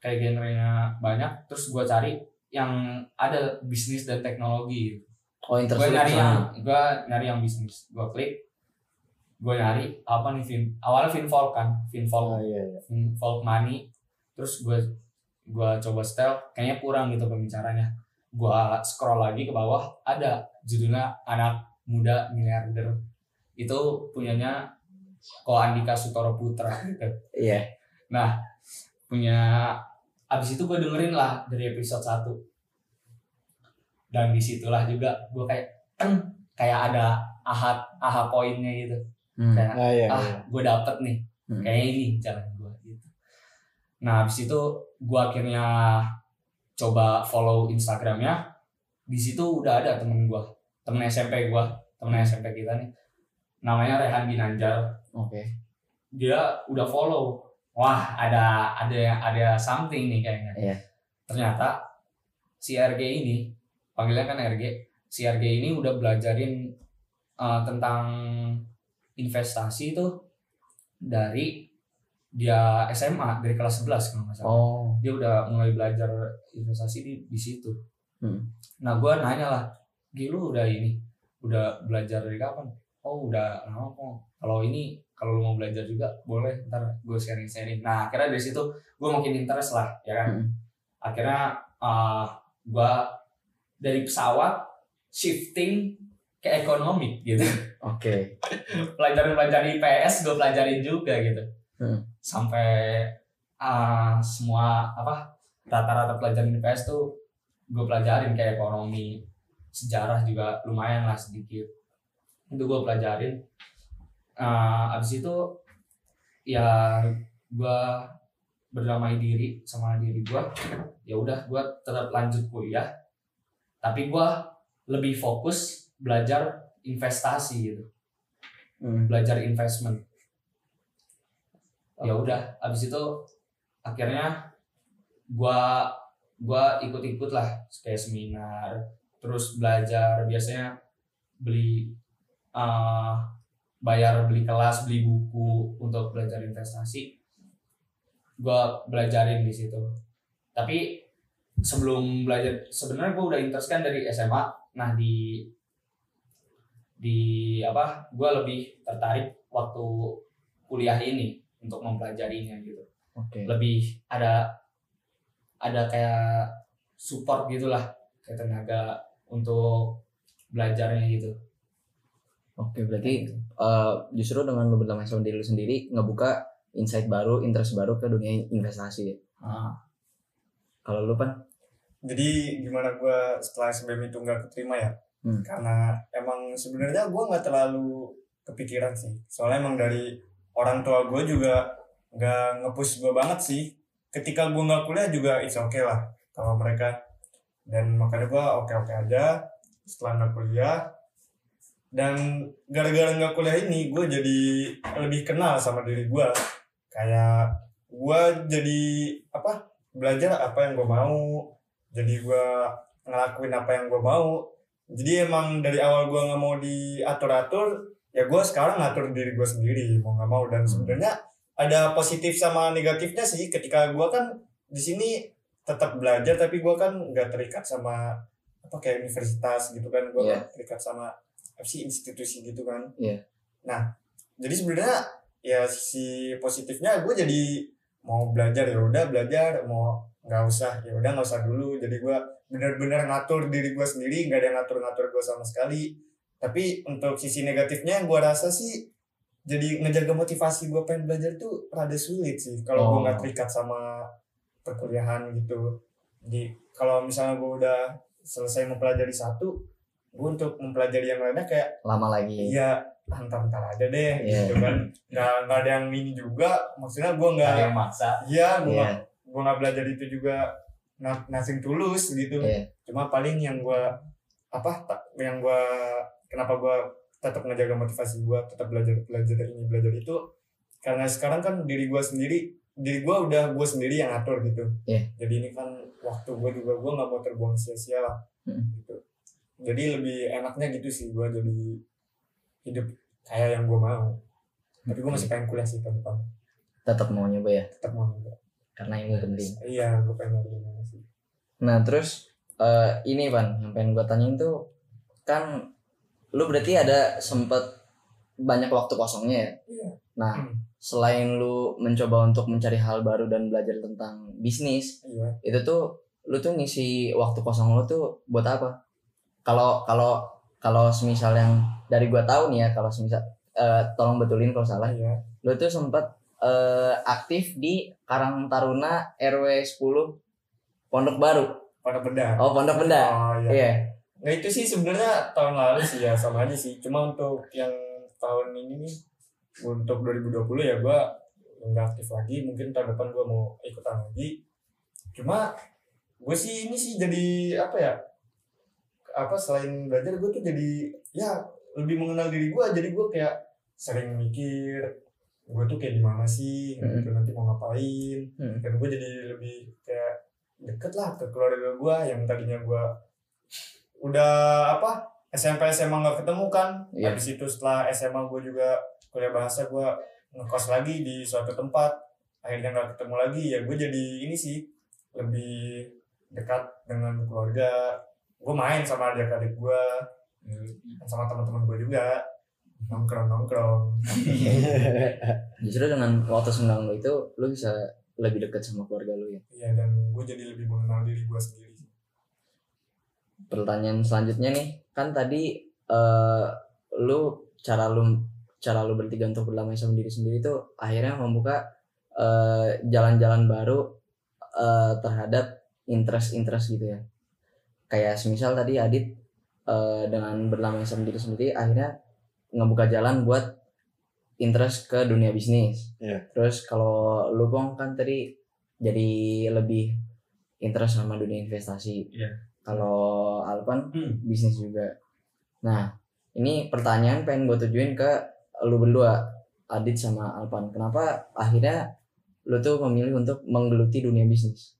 kayak genrenya banyak. Terus gue cari yang ada bisnis dan teknologi Oh interest gue nyari yang gue nyari yang bisnis gue klik gue nyari apa nih fin awalnya finvolk kan finvolk Oh iya. iya. Folk Money terus gue gue coba setel kayaknya kurang gitu pembicaranya gue scroll lagi ke bawah ada judulnya anak muda miliarder itu punyanya Ko Andika Sutoro Putra gitu. Iya. punya abis itu gue dengerin lah dari episode 1 dan di situlah juga gue kayak kan kayak ada aha aha poinnya gitu Hmm. kayak Ah, iya, ah iya. gue dapet nih Hmm. kayak ini jalan gue gitu nah habis itu gue akhirnya coba follow instagramnya di situ udah ada temen gue temen SMP gue temen SMP kita nih namanya Rehan Ginanjar Oke. dia udah follow wah ada ada ada something nih kayaknya Iya. ternyata si RG ini panggilnya kan RG si RG ini udah belajarin uh, tentang investasi itu dari dia SMA dari kelas 11 kalau nggak salah Oh. dia udah mulai belajar investasi di di situ Hmm. nah gue nanya lah Gi lu udah ini udah belajar dari kapan oh udah lama kok kalau ini kalau lu mau belajar juga boleh ntar gue sharing sharing nah akhirnya dari situ gue makin interest lah ya kan Hmm. akhirnya uh, gue dari pesawat shifting ke ekonomi gitu Oke. pelajaran pelajaran IPS gue pelajarin juga gitu Hmm. sampai uh, semua apa rata-rata pelajaran IPS tuh gue pelajarin kayak ekonomi sejarah juga lumayan lah sedikit itu gue pelajarin uh, abis itu ya gue berdamai diri sama diri gue ya udah gue tetap lanjut kuliah. Tapi gue lebih fokus belajar investasi gitu. Hmm. belajar investment. Ya udah abis itu akhirnya gua gua ikut-ikut lah kayak seminar terus belajar. Biasanya beli eh, bayar beli kelas beli buku untuk belajar investasi gue belajarin di situ. Tapi sebelum belajar sebenarnya gue udah interest kan dari SMA nah di di apa gue lebih tertarik waktu kuliah ini untuk mempelajarinya gitu. Oke. lebih ada ada kayak support gitulah kayak tenaga untuk belajarnya gitu. Oke, berarti eh, justru dengan lu berlama sama diri lu sendiri ngebuka insight baru, interest baru ke dunia investasi. ya. Ah, Kalau lu kan jadi gimana gue setelah SBM itu nggak keterima ya Hmm. karena emang sebenarnya gue nggak terlalu kepikiran sih soalnya emang dari orang tua gue juga nggak ngepush gue banget sih ketika gue nggak kuliah juga it's okay lah kalau mereka dan makanya gue oke oke aja setelah nggak kuliah dan gara-gara nggak kuliah ini gue jadi lebih kenal sama diri gue kayak gue jadi apa belajar apa yang gue mau. Jadi gue ngelakuin apa yang gue mau. Jadi emang dari awal gue nggak mau diatur-atur ya gue sekarang ngatur diri gue sendiri mau nggak mau. Dan sebenarnya ada positif sama negatifnya sih ketika gue kan di sini tetap belajar tapi gue kan nggak terikat sama apa kayak universitas gitu kan. Gue Iya. terikat sama apa sih institusi gitu kan Iya. nah jadi sebenarnya ya sisi positifnya gue jadi mau belajar ya udah belajar mau nggak usah ya udah nggak usah dulu jadi gue bener-bener ngatur diri gue sendiri nggak ada yang ngatur-ngatur gue sama sekali tapi untuk sisi negatifnya yang gue rasa sih jadi ngejaga motivasi gue pengen belajar tuh rada sulit sih kalau gue Oh. nggak terikat sama perkuliahan gitu jadi kalau misalnya gue udah selesai mempelajari satu gue untuk mempelajari yang lainnya kayak lama lagi. iya antar-antar aja deh Iya. gitu kan nggak nggak ada yang ini juga maksudnya gue nggak ada yang maksa iya gue nggak gue nggak belajar itu juga na- nothing tulus gitu Iya. cuma paling yang gue apa yang gue kenapa gue tetap ngejaga motivasi gue tetap belajar belajar ini belajar itu karena sekarang kan diri gue sendiri diri gue udah gue sendiri yang atur gitu Iya. jadi ini kan waktu gue juga gue nggak mau terbuang sia-sia lah Hmm. gitu jadi lebih enaknya gitu sih gue jadi hidup kayak yang gue mau tapi gue masih pengen kuliah sih tahun depan Tetap mau nyoba ya, tetap mau nyoba karena ilmu penting. iya gue pengen ilmu sih Nah, terus eh, ini Pan, yang pengen gue tanyain tuh kan lu berarti ada sempet banyak waktu kosongnya ya. Iya. Nah, Hmm. selain lu mencoba untuk mencari hal baru dan belajar tentang bisnis, iya itu tuh lu tuh ngisi waktu kosong lu tuh buat apa? Kalau kalau kalau semisal yang dari gua tahu nih ya, kalau semisal eh, tolong betulin kalau salah, iya lu tuh sempat eh, aktif di Karang Taruna RW 10 Pondok Baru. pada beda Oh, Pondok Benda. oh iya Iya. Nah itu sih sebenarnya tahun lalu sih ya sama aja sih. Cuma untuk yang tahun ini nih untuk 2020 ya gua nggak aktif lagi. Mungkin tahun depan gua mau ikutan lagi. Cuma gue sih ini sih jadi apa ya? Apa selain belajar gue tuh jadi ya lebih mengenal diri gua. Jadi gue kayak sering mikir gue tuh kayak gimana sih gitu nanti mau ngapain Hmm. dan gue jadi lebih kayak deket lah ke keluarga gue yang tadinya gue udah apa SMP SMA nggak ketemu kan Iya. habis itu setelah SMA gue juga kuliah bahasa gue ngekos lagi di suatu tempat akhirnya nggak ketemu lagi ya gue jadi ini sih lebih dekat dengan keluarga gue main sama adik-adik gue sama teman-teman gue juga nongkrong nongkrong Justru dengan waktu senggang lu itu lu bisa lebih dekat sama keluarga lu ya. iya dan gue jadi lebih mengenal diri gue sendiri Pertanyaan selanjutnya nih, kan tadi eh lu cara lu cara lu bertiga untuk berdamai sama diri sendiri itu akhirnya membuka eh, jalan-jalan baru eh, terhadap interest-interest gitu ya. Kayak semisal tadi Adit eh, dengan berdamai sama diri sendiri akhirnya ngebuka jalan buat interest ke dunia bisnis. Iya. Terus kalau lu Bong kan tadi jadi lebih interest sama dunia investasi. Iya. Kalau Alpan Hmm. bisnis juga. Nah, ini pertanyaan pengen gue tujuin ke lu berdua, Adit sama Alpan. Kenapa akhirnya lu tuh memilih untuk menggeluti dunia bisnis?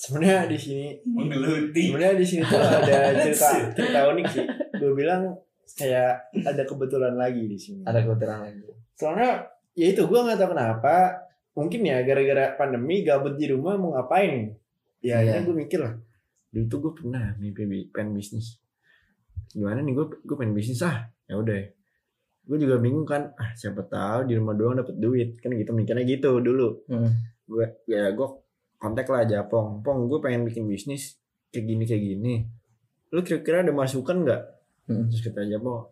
Sebenarnya di sini Menggeluti. sebenarnya di sini tuh ada cerita cerita unik sih. Gue bilang kayak ada kebetulan lagi di sini. Ada kebetulan lagi. soalnya ya itu gue nggak tahu kenapa mungkin ya gara-gara pandemi gabut di rumah mau ngapain? Ya Iya. akhirnya gue mikir lah. Dulu tuh gue pernah mimpi pengen bisnis. Gimana nih gue gue pengen bisnis ah ya udah. Gue juga bingung kan ah siapa tahu di rumah doang dapet duit. Kan gitu mikirnya gitu dulu. Hmm. gue ya gue kontak lah aja pong pong gue pengen bikin bisnis kayak gini kayak gini. Lu kira-kira ada masukan nggak? Hmm. terus kata aja pong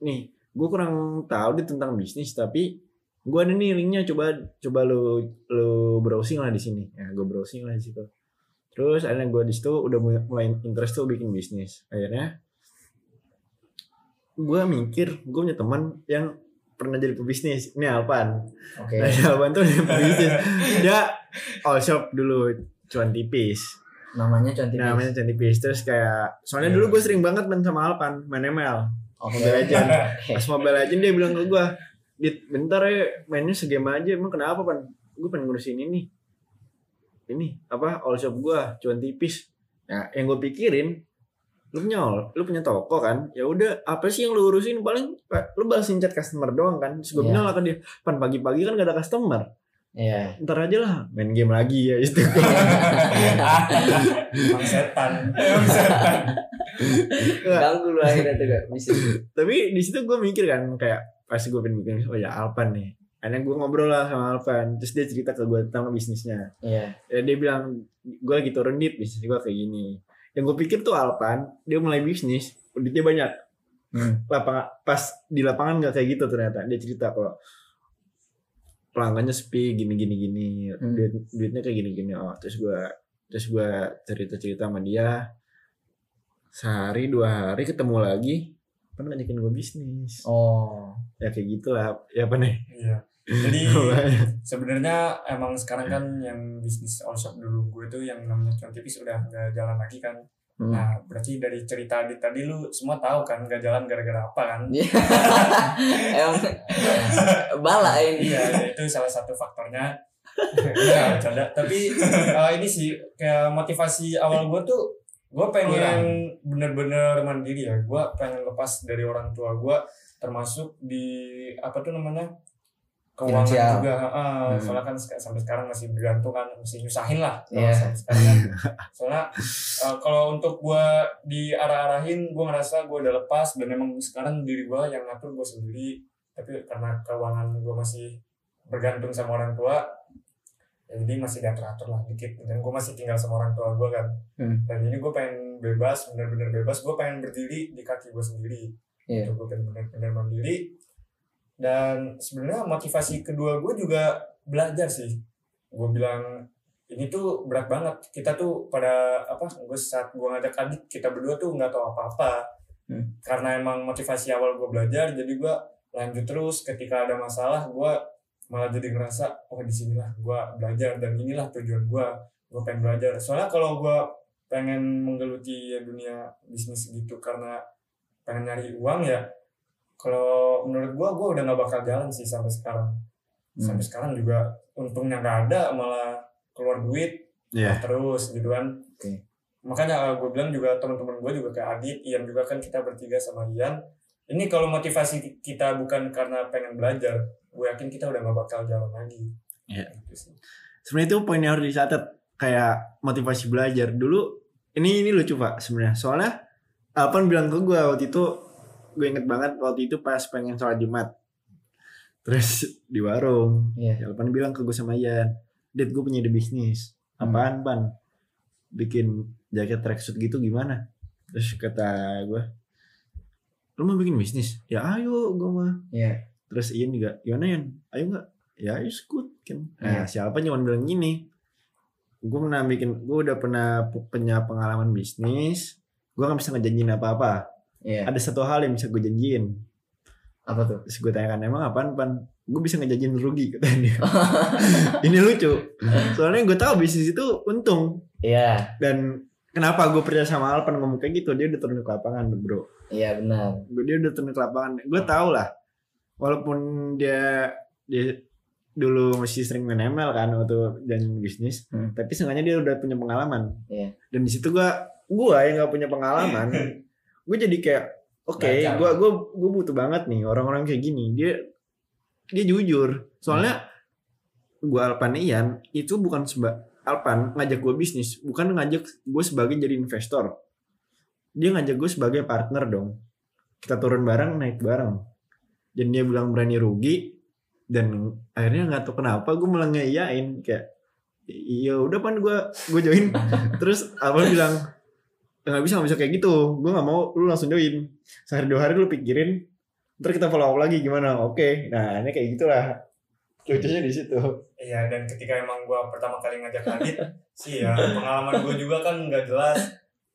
nih gue kurang tahu deh tentang bisnis tapi gue ada nih linknya. Coba coba lu lu browsing lah di sini. Ya gue browsing lah di situ. Terus akhirnya gue di situ udah mulai, interest tuh bikin bisnis. Akhirnya gue mikir gue punya teman yang pernah jadi pebisnis. Ini Alpan. Oke. Nah, Alpan tuh dia pebisnis. Dia all shop dulu cuan tipis. Namanya cantik. namanya cuan tipis. Terus kayak soalnya dulu gue sering banget main sama Alpan main ML Oke. Mobile Legend pas Mobile Legend dia bilang ke gue Dit bentar ya mainnya segame aja emang kenapa pan? Gue pengen ngurusin ini ini apa all shop gue cuan tipis. Nah yang gue pikirin lu punya lu punya toko kan? Ya udah apa sih yang lu urusin? Paling pa- lu balasin chat customer doang kan? Terus gue Iya. bilang lah ke dia pan pagi-pagi kan gak ada customer Iya. ntar aja lah main game lagi ya itu Bang setan. Bang setan. Ganggu lu akhirnya tuh gak bisa. tapi di situ gue mikir kan kayak pas gue pengen bikin oh ya Alpan nih akhirnya gue ngobrol lah sama Alpan terus dia cerita ke gue tentang bisnisnya Iya. ya dia bilang gue lagi turun dit bisnis gue kayak gini yang gue pikir tuh Alpan dia mulai bisnis duitnya banyak Hmm. lapangan pas di lapangan nggak kayak gitu ternyata dia cerita kalau pelanggannya sepi gini gini gini Hmm. duit duitnya kayak gini gini oh terus gue terus gue cerita cerita sama dia sehari dua hari ketemu lagi apa ngajakin gue bisnis Oh. ya kayak gitulah ya apa nih Iya. Jadi sebenarnya emang sekarang kan yang bisnis all shop dulu gue tuh yang namanya cuan tipis udah nggak jalan lagi kan. Hmm. Nah berarti dari cerita di tadi lu semua tahu kan nggak jalan gara-gara apa kan? Iya. Emang bala ini. Iya itu salah satu faktornya. Iya bercanda. Tapi eh, ini sih kayak motivasi awal gue tuh gue pengen bener-bener mandiri ya. Gue pengen lepas dari orang tua gue termasuk di apa tuh namanya keuangan Finansial. juga. Heeh, Hmm. Soalnya kan sampai sekarang masih bergantung kan masih nyusahin lah. kalau Iya. sampai sekarang kan. Soalnya eh, kalau untuk gue diarah-arahin gue ngerasa gue udah lepas dan emang sekarang diri gue yang ngatur gue sendiri tapi karena keuangan gue masih bergantung sama orang tua ya jadi masih diatur-atur lah dikit dan gue masih tinggal sama orang tua gue kan Hmm. dan ini gue pengen bebas bener-bener bebas gue pengen berdiri di kaki gue sendiri Iya. Gitu, gue pengen bener-bener mandiri dan sebenarnya motivasi kedua gue juga belajar sih. Gue bilang ini tuh berat banget. Kita tuh pada apa gue saat gue ngajak adik kita berdua tuh nggak tahu apa-apa. Hmm. karena emang motivasi awal gue belajar jadi gue lanjut terus. Ketika ada masalah gue malah jadi ngerasa oh di sinilah gue belajar dan inilah tujuan gue gue pengen belajar. Soalnya kalau gue pengen menggeluti ya dunia bisnis gitu karena pengen nyari uang ya kalau menurut gue gue udah nggak bakal jalan sih sampai sekarang Hmm. sampai sekarang juga untungnya nggak ada malah keluar duit Iya. terus gitu kan Oke. makanya gue bilang juga teman-teman gue juga kayak Adit Ian juga kan kita bertiga sama Ian ini kalau motivasi kita bukan karena pengen belajar gue yakin kita udah gak bakal jalan lagi Iya. Gitu sih. sebenarnya itu poin yang harus dicatat kayak motivasi belajar dulu ini ini lucu pak sebenarnya soalnya Alpan bilang ke gue waktu itu gue inget banget waktu itu pas pengen sholat jumat. Terus di warung Iya. ya Alpan bilang ke gue sama Ian Dit gue punya ide bisnis. Apaan pan? Bikin jaket tracksuit gitu gimana? Terus kata gue lu mau bikin bisnis? Ya ayo gue mah. Iya. terus Ian juga gimana Ian? Ayo nggak? Ya ayo skut kan nah Iya. siapa cuma bilang gini? Gue pernah bikin gue udah pernah pu- punya pengalaman bisnis. Gue nggak bisa ngejanjiin apa Iya. ada satu hal yang bisa gue janjiin Apa tuh? terus gue tanyakan emang apaan pan gue bisa ngejanjiin rugi katanya dia ini lucu soalnya gue tahu bisnis itu untung Iya. dan kenapa gue percaya sama Alpan ngomong kayak gitu dia udah turun ke lapangan bro Iya benar. gue dia udah turun ke lapangan gue tau lah walaupun dia dia dulu masih sering main ML kan waktu dan bisnis Hmm. tapi sengaja dia udah punya pengalaman Iya. dan di situ gua gua yang nggak punya pengalaman gue jadi kayak oke gua gua gua butuh banget nih orang-orang kayak gini. Dia dia jujur. Soalnya gua Alpan Ian itu bukan seba Alpan ngajak gua bisnis bukan ngajak gue sebagai jadi investor. Dia ngajak gue sebagai partner dong. Kita turun bareng naik bareng. Dan dia bilang berani rugi dan akhirnya nggak tahu kenapa gue malah ngeiyain kayak iya udah pan gue gue join. Terus Alpan bilang nggak bisa nggak bisa kayak gitu gue nggak mau lu langsung join sehari dua hari lu pikirin ntar kita follow up lagi gimana oke nah ini kayak gitulah lucunya di situ Iya dan ketika emang gua pertama kali ngajak Adit sih ya pengalaman gua juga kan nggak jelas.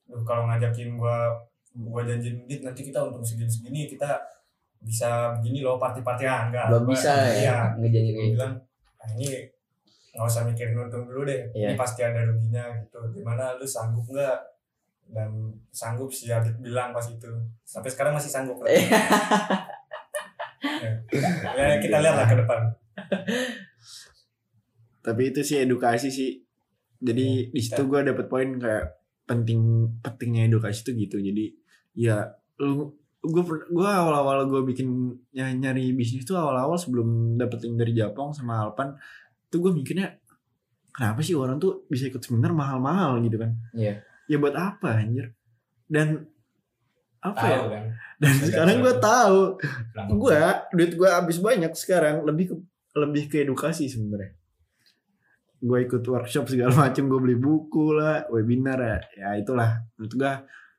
Duh, kalau ngajakin gua gua janjiin Dit nanti kita untung segini segini kita bisa begini loh party-party ah enggak. belum bisa Iya. ya ngejanji Gua kayak gitu. bilang ah, ini nggak usah mikirin untung dulu deh. Iya. Ini pasti ada ruginya gitu. Gimana lu sanggup nggak? Dan sanggup sih Adit bilang pas itu. Sampai sekarang masih sanggup. lah. ya, kita lihat lah ke depan. tapi itu sih edukasi sih jadi di situ gue dapet poin kayak penting pentingnya edukasi itu gitu jadi ya lu gue gue awal awal gue bikin nyari, nyari bisnis tuh awal awal sebelum dapetin dari Japang sama Alpan tuh gue mikirnya kenapa sih orang tuh bisa ikut seminar mahal mahal gitu kan Iya. Ya buat apa anjir? Dan apa ya? Tahu kan. dan Udah sekarang gue tahu. gue duit gue habis banyak sekarang. Lebih ke lebih ke edukasi sebenarnya. Gue ikut workshop segala macam gue beli buku lah webinar ya. Ya itulah. Menurut gue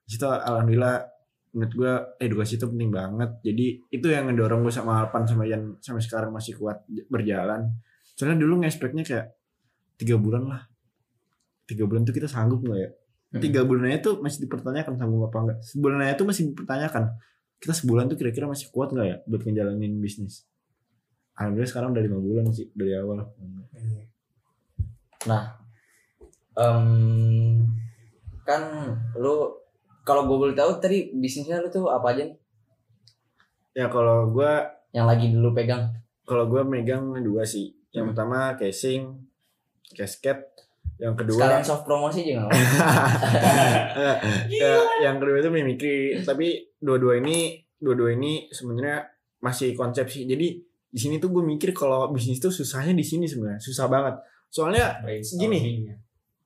situ alhamdulillah menurut gue edukasi itu penting banget. Jadi itu yang ngedorong gue sama Alpan sama Yan sampai sekarang masih kuat berjalan. Soalnya dulu ngespeknya kayak tiga bulan lah. Tiga bulan tuh kita sanggup nggak ya. Tiga bulannya tuh masih dipertanyakan sanggup apa enggak sebulannya tuh masih dipertanyakan. Kita sebulan tuh kira-kira masih kuat nggak ya buat ngejalanin bisnis? Alhamdulillah sekarang udah lima bulan sih dari awal. Iya. Em, kan lu kalau gue boleh tahu tadi bisnisnya lu tuh apa aja nih? Ya kalau gue yang lagi dulu pegang? Kalau gue megang dua sih. Yang Hmm. pertama casing casket yang kedua sekalian soft promosi juga ya, yang kedua itu mimikri. Tapi dua-dua ini dua-dua ini sebenarnya masih konsep sih. Jadi di sini tuh gue mikir kalau bisnis tuh susahnya di sini sebenarnya. Susah banget. Soalnya brainstorming ya.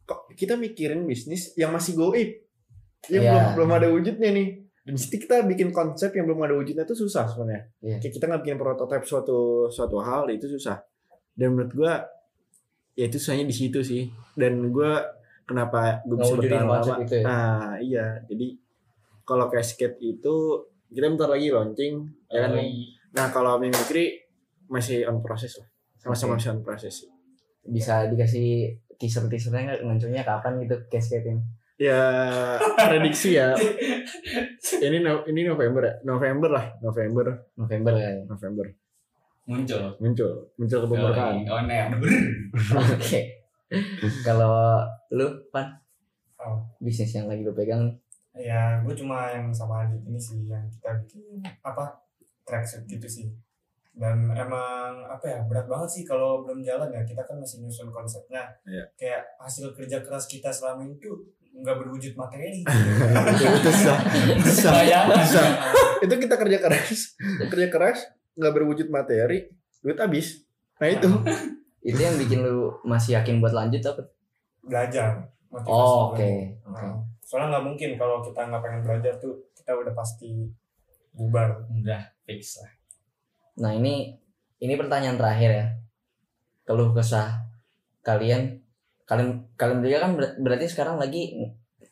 kok kita mikirin bisnis yang masih goib yang Iya. belum belum ada wujudnya nih. Dan di situ kita bikin konsep yang belum ada wujudnya itu susah sebenarnya. Iya. kayak kita nggak bikin prototipe suatu suatu hal itu susah. Dan menurut gua ya itu susahnya di situ sih. Dan gua kenapa gue bisa bertahan lama? itu ya? nah iya. Jadi kalau casket itu kita bentar lagi launching ya kan? Oh, nih nah kalau mimikri masih on proses lah. Sama-sama Oke. masih on proses sih. Bisa dikasih teaser teasernya nggak? Ngancunya kapan gitu casket ini ya prediksi ya. Ini no- ini November ya? November lah November. November kayaknya November muncul muncul muncul kebemerkaan oh nih oke kalau lu pan Oh. bisnis yang lagi lu pegang Ya, gue cuma yang sama Adit ini sih yang kita bikin apa tracksuit gitu sih. Dan emang apa ya berat banget sih kalau belum jalan ya. Kita kan masih nyusun konsepnya. Iya. Kayak hasil kerja keras kita selama ini tuh nggak berwujud materi. itu susah itu kita kerja keras kerja keras nggak berwujud materi duit habis nah itu itu yang bikin lu masih yakin buat lanjut apa Belajar. motivasi oh, oke oke Nah, soalnya nggak mungkin kalau kita nggak pengen belajar tuh kita udah pasti bubar. udah fix lah Nah ini ini pertanyaan terakhir ya. Keluh kesah kalian kalian kalian berdua kan ber- berarti sekarang lagi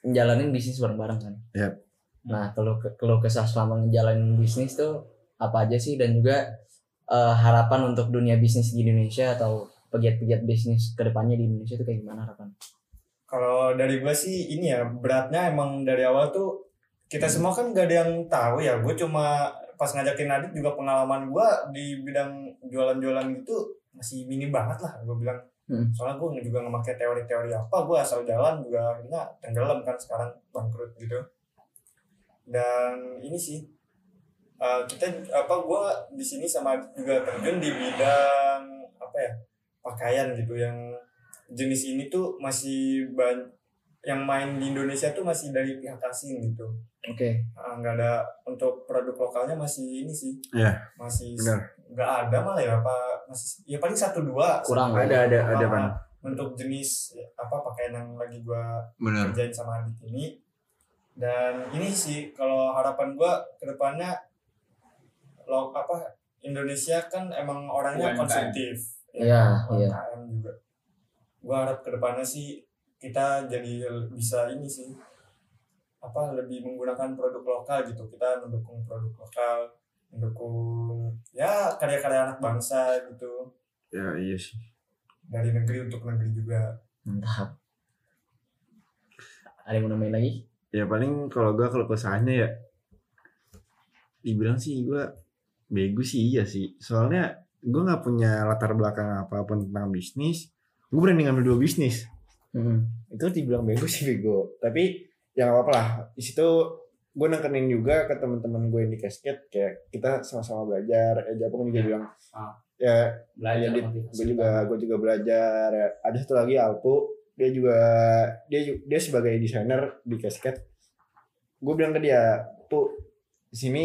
ngejalanin bisnis bareng-bareng kan? Yap. Nah keluh keluh kesah selama ngejalanin bisnis tuh apa aja sih dan juga eh, harapan untuk dunia bisnis di Indonesia atau pegiat-pegiat bisnis ke depannya di Indonesia itu kayak gimana harapan? Kalau dari gue sih ini ya beratnya emang dari awal tuh kita semua kan gak ada yang tahu ya. Gue cuma pas ngajakin Adit juga pengalaman gue di bidang jualan-jualan gitu masih minim banget lah. Gue bilang Hmm. soalnya gue juga nggak pakai teori-teori apa. Gue asal jalan juga akhirnya tenggelam kan sekarang bangkrut gitu. Dan ini sih eh, kita apa gue di sini sama juga terjun di bidang apa apa ya pakaian gitu yang jenis ini tuh masih ban yang main di Indonesia tuh masih dari pihak asing gitu Oke. Ah, nggak ada untuk produk lokalnya masih ini sih Iya, masih benar. nggak ada malah ya apa masih ya paling satu dua Kurang lah. Ada ada ada Ah, pan. untuk jenis apa pakaian yang lagi gua Benar. kerjain sama Adit ini dan ini sih kalau harapan gua ke depannya lo apa Indonesia kan emang orangnya UMKM. konsumtif Iya, iya. UMKM juga gua harap ke depannya sih kita jadi bisa ini sih apa lebih menggunakan produk lokal gitu kita mendukung produk lokal mendukung ya karya-karya anak bangsa gitu Ya iya sih. dari negeri untuk negeri juga Mantap. Ada yang mau nambahin lagi? Ya paling kalau gua kalau kesahnya ya dibilang sih gua bego sih iya sih. Soalnya gua nggak punya latar belakang apa pun tentang bisnis. Gue berani ngambil dua bisnis. Hmm. Itu dibilang bego sih bego. Tapi ya nggak apa-apa lah. Di situ gue nekenin juga ke teman-teman gue yang di casket kayak kita sama-sama belajar. Eh Japong juga Ya. bilang Ah. ya belajar Dit. motivasi. gue juga gue juga belajar ya. ada satu lagi Alpu dia juga dia dia sebagai desainer di casket gue bilang ke dia pu di sini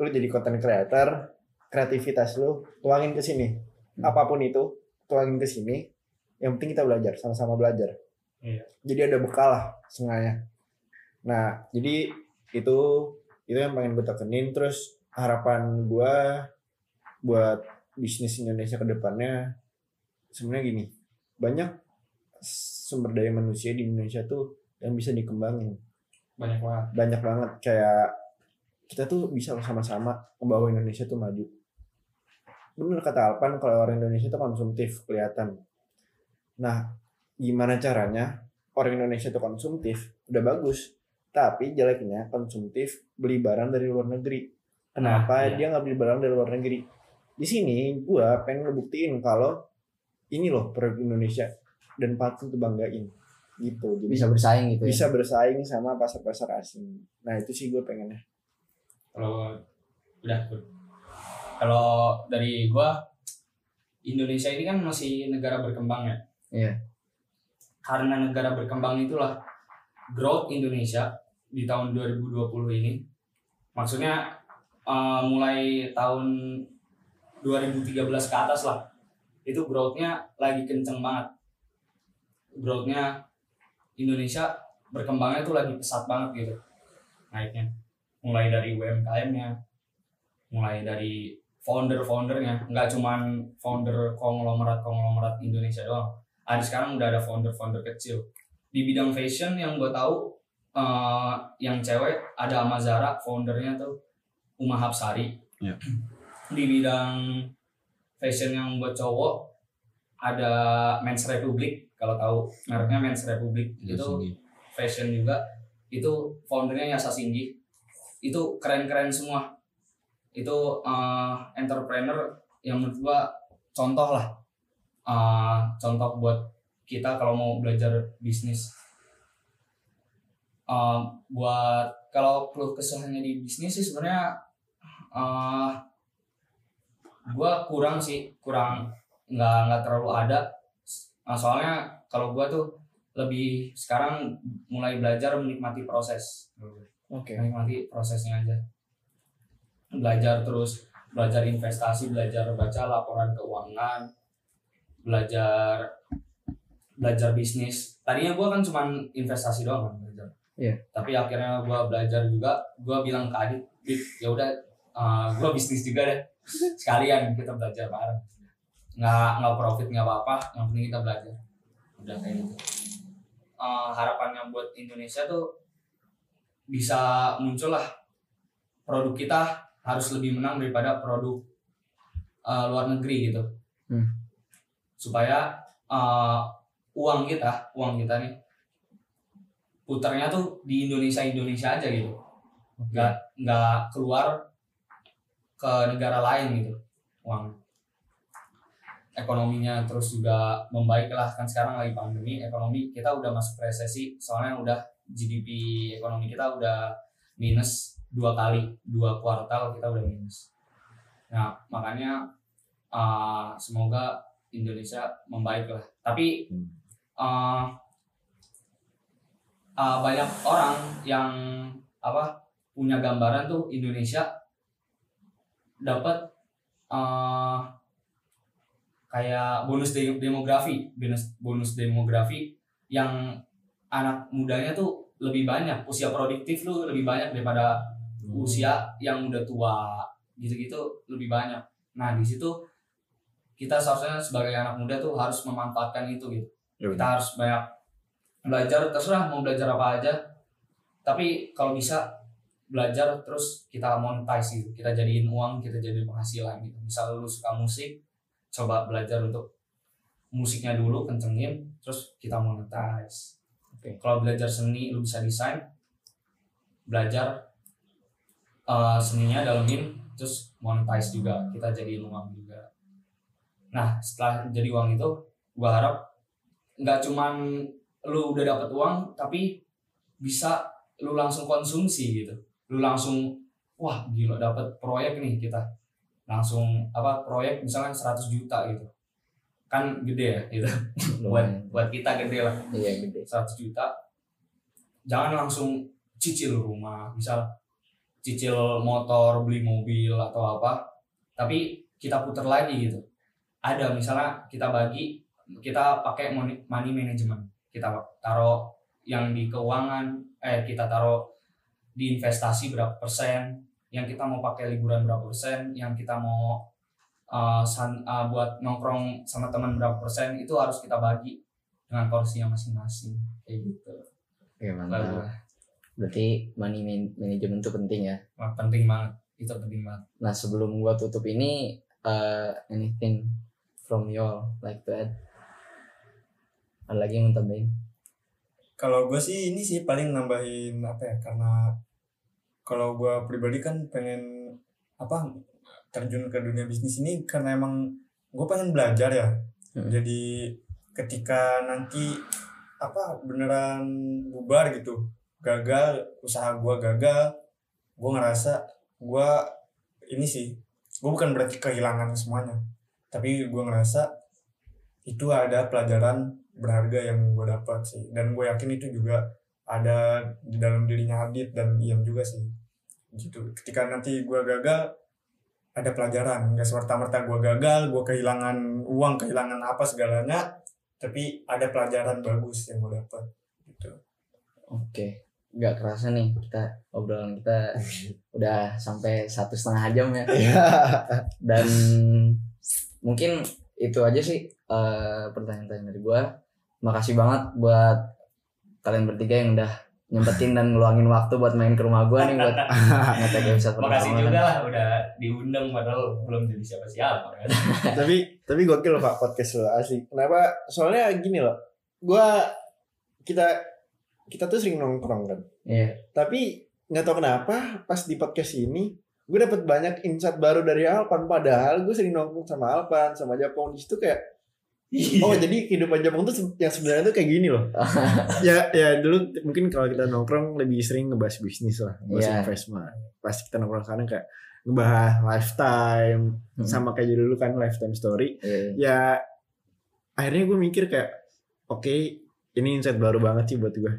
lu jadi content creator kreativitas lu tuangin ke sini. Hmm. apa pun itu tuangin ke sini. Yang penting kita belajar sama-sama belajar. Iya. jadi ada bekal lah sengaja nah jadi itu itu yang pengen gue tekenin. Terus harapan gue buat bisnis Indonesia ke depannya sebenarnya gini. Banyak sumber daya manusia di Indonesia tuh yang bisa dikembangin. Banyak banget. Banyak banget. Kayak kita tuh bisa sama-sama membawa Indonesia tuh maju bener kata Alpan kalau orang Indonesia tuh konsumtif kelihatan nah gimana caranya orang Indonesia tuh konsumtif udah bagus tapi jeleknya konsumtif beli barang dari luar negeri kenapa Nah, iya. dia nggak beli barang dari luar negeri di sini gua pengen ngebuktiin kalau ini loh produk Indonesia dan patut dibanggain gitu jadi Bisa bersaing gitu ya. bisa bersaing sama pasar-pasar asing. Nah itu sih gue pengennya. Kalau udah kalau dari gua Indonesia ini kan masih negara berkembang ya. Iya. karena negara berkembang itulah growth Indonesia di tahun 2020 ini. Maksudnya eh, mulai tahun 2013 ke atas lah itu growth-nya lagi kenceng banget. Growth-nya Indonesia berkembangnya tuh lagi pesat banget gitu naiknya mulai dari UMKM-nya mulai dari founder-foundernya. Nggak cuman founder konglomerat konglomerat Indonesia doang. Ada sekarang udah ada founder-founder kecil. Di bidang fashion yang gue tahu eh, yang cewek ada Amazara foundernya tuh Uma Hapsari. Iya. di bidang fashion yang buat cowok ada Men's Republic kalau tahu mereknya Men's Republic. Itu fashion juga. Itu foundernya Yasa Singgi itu keren-keren semua. Itu eh, entrepreneur yang menurut gua contoh lah. Eh, contoh buat kita kalau mau belajar bisnis. Eh, buat kalau keluh kesahnya di bisnis sih sebenarnya eh gua kurang sih kurang nggak nggak terlalu ada. Nah, soalnya kalau gua tuh lebih sekarang mulai belajar menikmati proses Oke. menikmati prosesnya aja. Belajar terus belajar investasi belajar baca laporan keuangan belajar belajar bisnis. Tadinya gua kan cuman investasi doang kan belajar. Iya. tapi akhirnya gua belajar juga gua bilang ke Adit Dit ya udah uh, gua bisnis juga deh. Sekalian kita belajar bareng. Nggak nggak profit nggak apa-apa yang penting kita belajar. Udah kayak gitu. Uh, harapannya buat Indonesia tuh bisa muncul lah produk kita harus lebih menang daripada produk uh, luar negeri gitu. Hmm. supaya uh, uang kita uang kita nih putarnya tuh di Indonesia Indonesia aja gitu. Nggak nggak keluar ke negara lain gitu uang. Ekonominya terus juga membaik lah. Kan sekarang lagi pandemi ekonomi kita udah masuk resesi soalnya udah GDP ekonomi kita udah minus dua kali dua kuartal kita udah minus. Nah makanya uh, semoga Indonesia membaik lah. Tapi uh, uh, banyak orang yang apa punya gambaran tuh Indonesia dapat uh, kayak bonus de- demografi bonus bonus demografi yang anak mudanya tuh lebih banyak. Usia produktif lu lebih banyak daripada usia yang udah tua gitu-gitu lebih banyak. Nah di situ kita seharusnya sebagai anak muda tuh harus memanfaatkan itu gitu. Ya, kita harus banyak belajar terserah mau belajar apa aja. Tapi kalau bisa belajar terus kita monetize gitu. Kita jadiin uang kita jadiin penghasilan gitu. Misal lu suka musik coba belajar untuk musiknya dulu kencengin terus kita monetize Oke. kalau belajar seni lu bisa desain. Belajar eh, seninya dalemin terus monetize juga. Kita jadiin uang juga. Nah setelah jadi uang itu gua harap nggak cuman lu udah dapat uang tapi bisa lu langsung konsumsi gitu. Lu langsung wah gila dapat proyek nih kita. Langsung apa proyek misalnya 100 juta gitu kan gede ya gitu. Buat buat kita gede lah. Iya gede. 100 juta. Jangan langsung cicil rumah. Misal cicil motor beli mobil atau apa. Tapi kita putar lagi gitu. Ada misalnya kita bagi kita pakai money, money management. Kita taruh yang di keuangan eh kita taruh di investasi berapa persen yang kita mau pakai liburan berapa persen yang kita mau uh, san- uh, buat nongkrong sama teman berapa persen itu harus kita bagi dengan porsinya masing-masing kayak gitu Oke mantap. Bagus. Berarti money man- management itu penting ya. Wah, penting banget itu penting banget Nah sebelum gua tutup ini, uh, anything from you all like to add? Ada lagi yang mau tambahin? Kalau gue sih ini sih paling nambahin apa ya karena kalau gue pribadi kan pengen apa terjun ke dunia bisnis ini karena emang gue pengen belajar ya. Hmm. Jadi ketika nanti apa beneran bubar gitu gagal usaha gue gagal gue ngerasa gue ini sih gue bukan berarti kehilangan semuanya tapi gue ngerasa itu ada pelajaran berharga yang gue dapat sih dan gue yakin itu juga ada di dalam dirinya Adit dan Iam juga sih gitu ketika nanti gue gagal ada pelajaran nggak serta merta gue gagal gue kehilangan uang kehilangan apa segalanya tapi ada pelajaran bagus yang gue dapat gitu Oke, nggak kerasa nih kita obrolan kita udah sampai satu setengah jam ya. Dan mungkin itu aja sih eh, pertanyaan-pertanyaan dari gua. Makasih banget buat kalian bertiga yang udah nyempetin dan ngeluangin waktu buat main ke rumah gua nih buat ngetek episode makasih pertama. juga lah udah diundang padahal belum jadi siapa-siapa kan. Tapi tapi gokil loh pak podcast lo asli kenapa? Soalnya gini loh gua kita kita tuh sering nongkrong kan. Iya. tapi nggak tahu kenapa pas di podcast ini gue dapet banyak insight baru dari Alpan. Padahal gue sering nongkrong sama Alpan sama Japong. Di situ kayak oh jadi kehidupan Japong tuh yang sebenarnya tuh kayak gini loh ya ya dulu mungkin kalau kita nongkrong lebih sering ngebahas bisnis lah ngebahas Iya. investment pas kita nongkrong sekarang kayak ngebahas lifetime Hmm. sama kayak dulu kan lifetime story Iya. ya akhirnya gue mikir kayak oke ini insight baru banget sih buat gue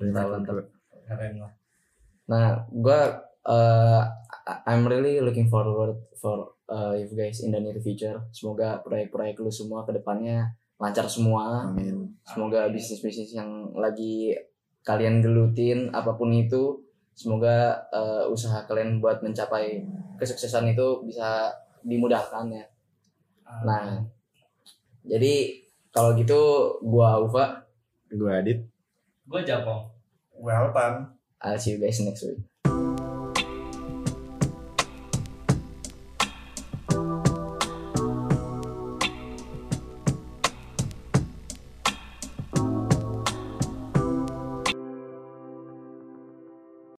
Mantap, mantap. keren lah Nah, gua uh, I'm really looking forward for uh, you guys in the near future. Semoga proyek-proyek lu semua ke depannya lancar semua. amin Semoga Amin. bisnis-bisnis yang lagi kalian gelutin apa pun itu, semoga uh, usaha kalian buat mencapai kesuksesan itu bisa dimudahkan ya. Nah, jadi kalau gitu gua Ufa, gue Adit gue Japong gue Alpan I'll see you guys next week.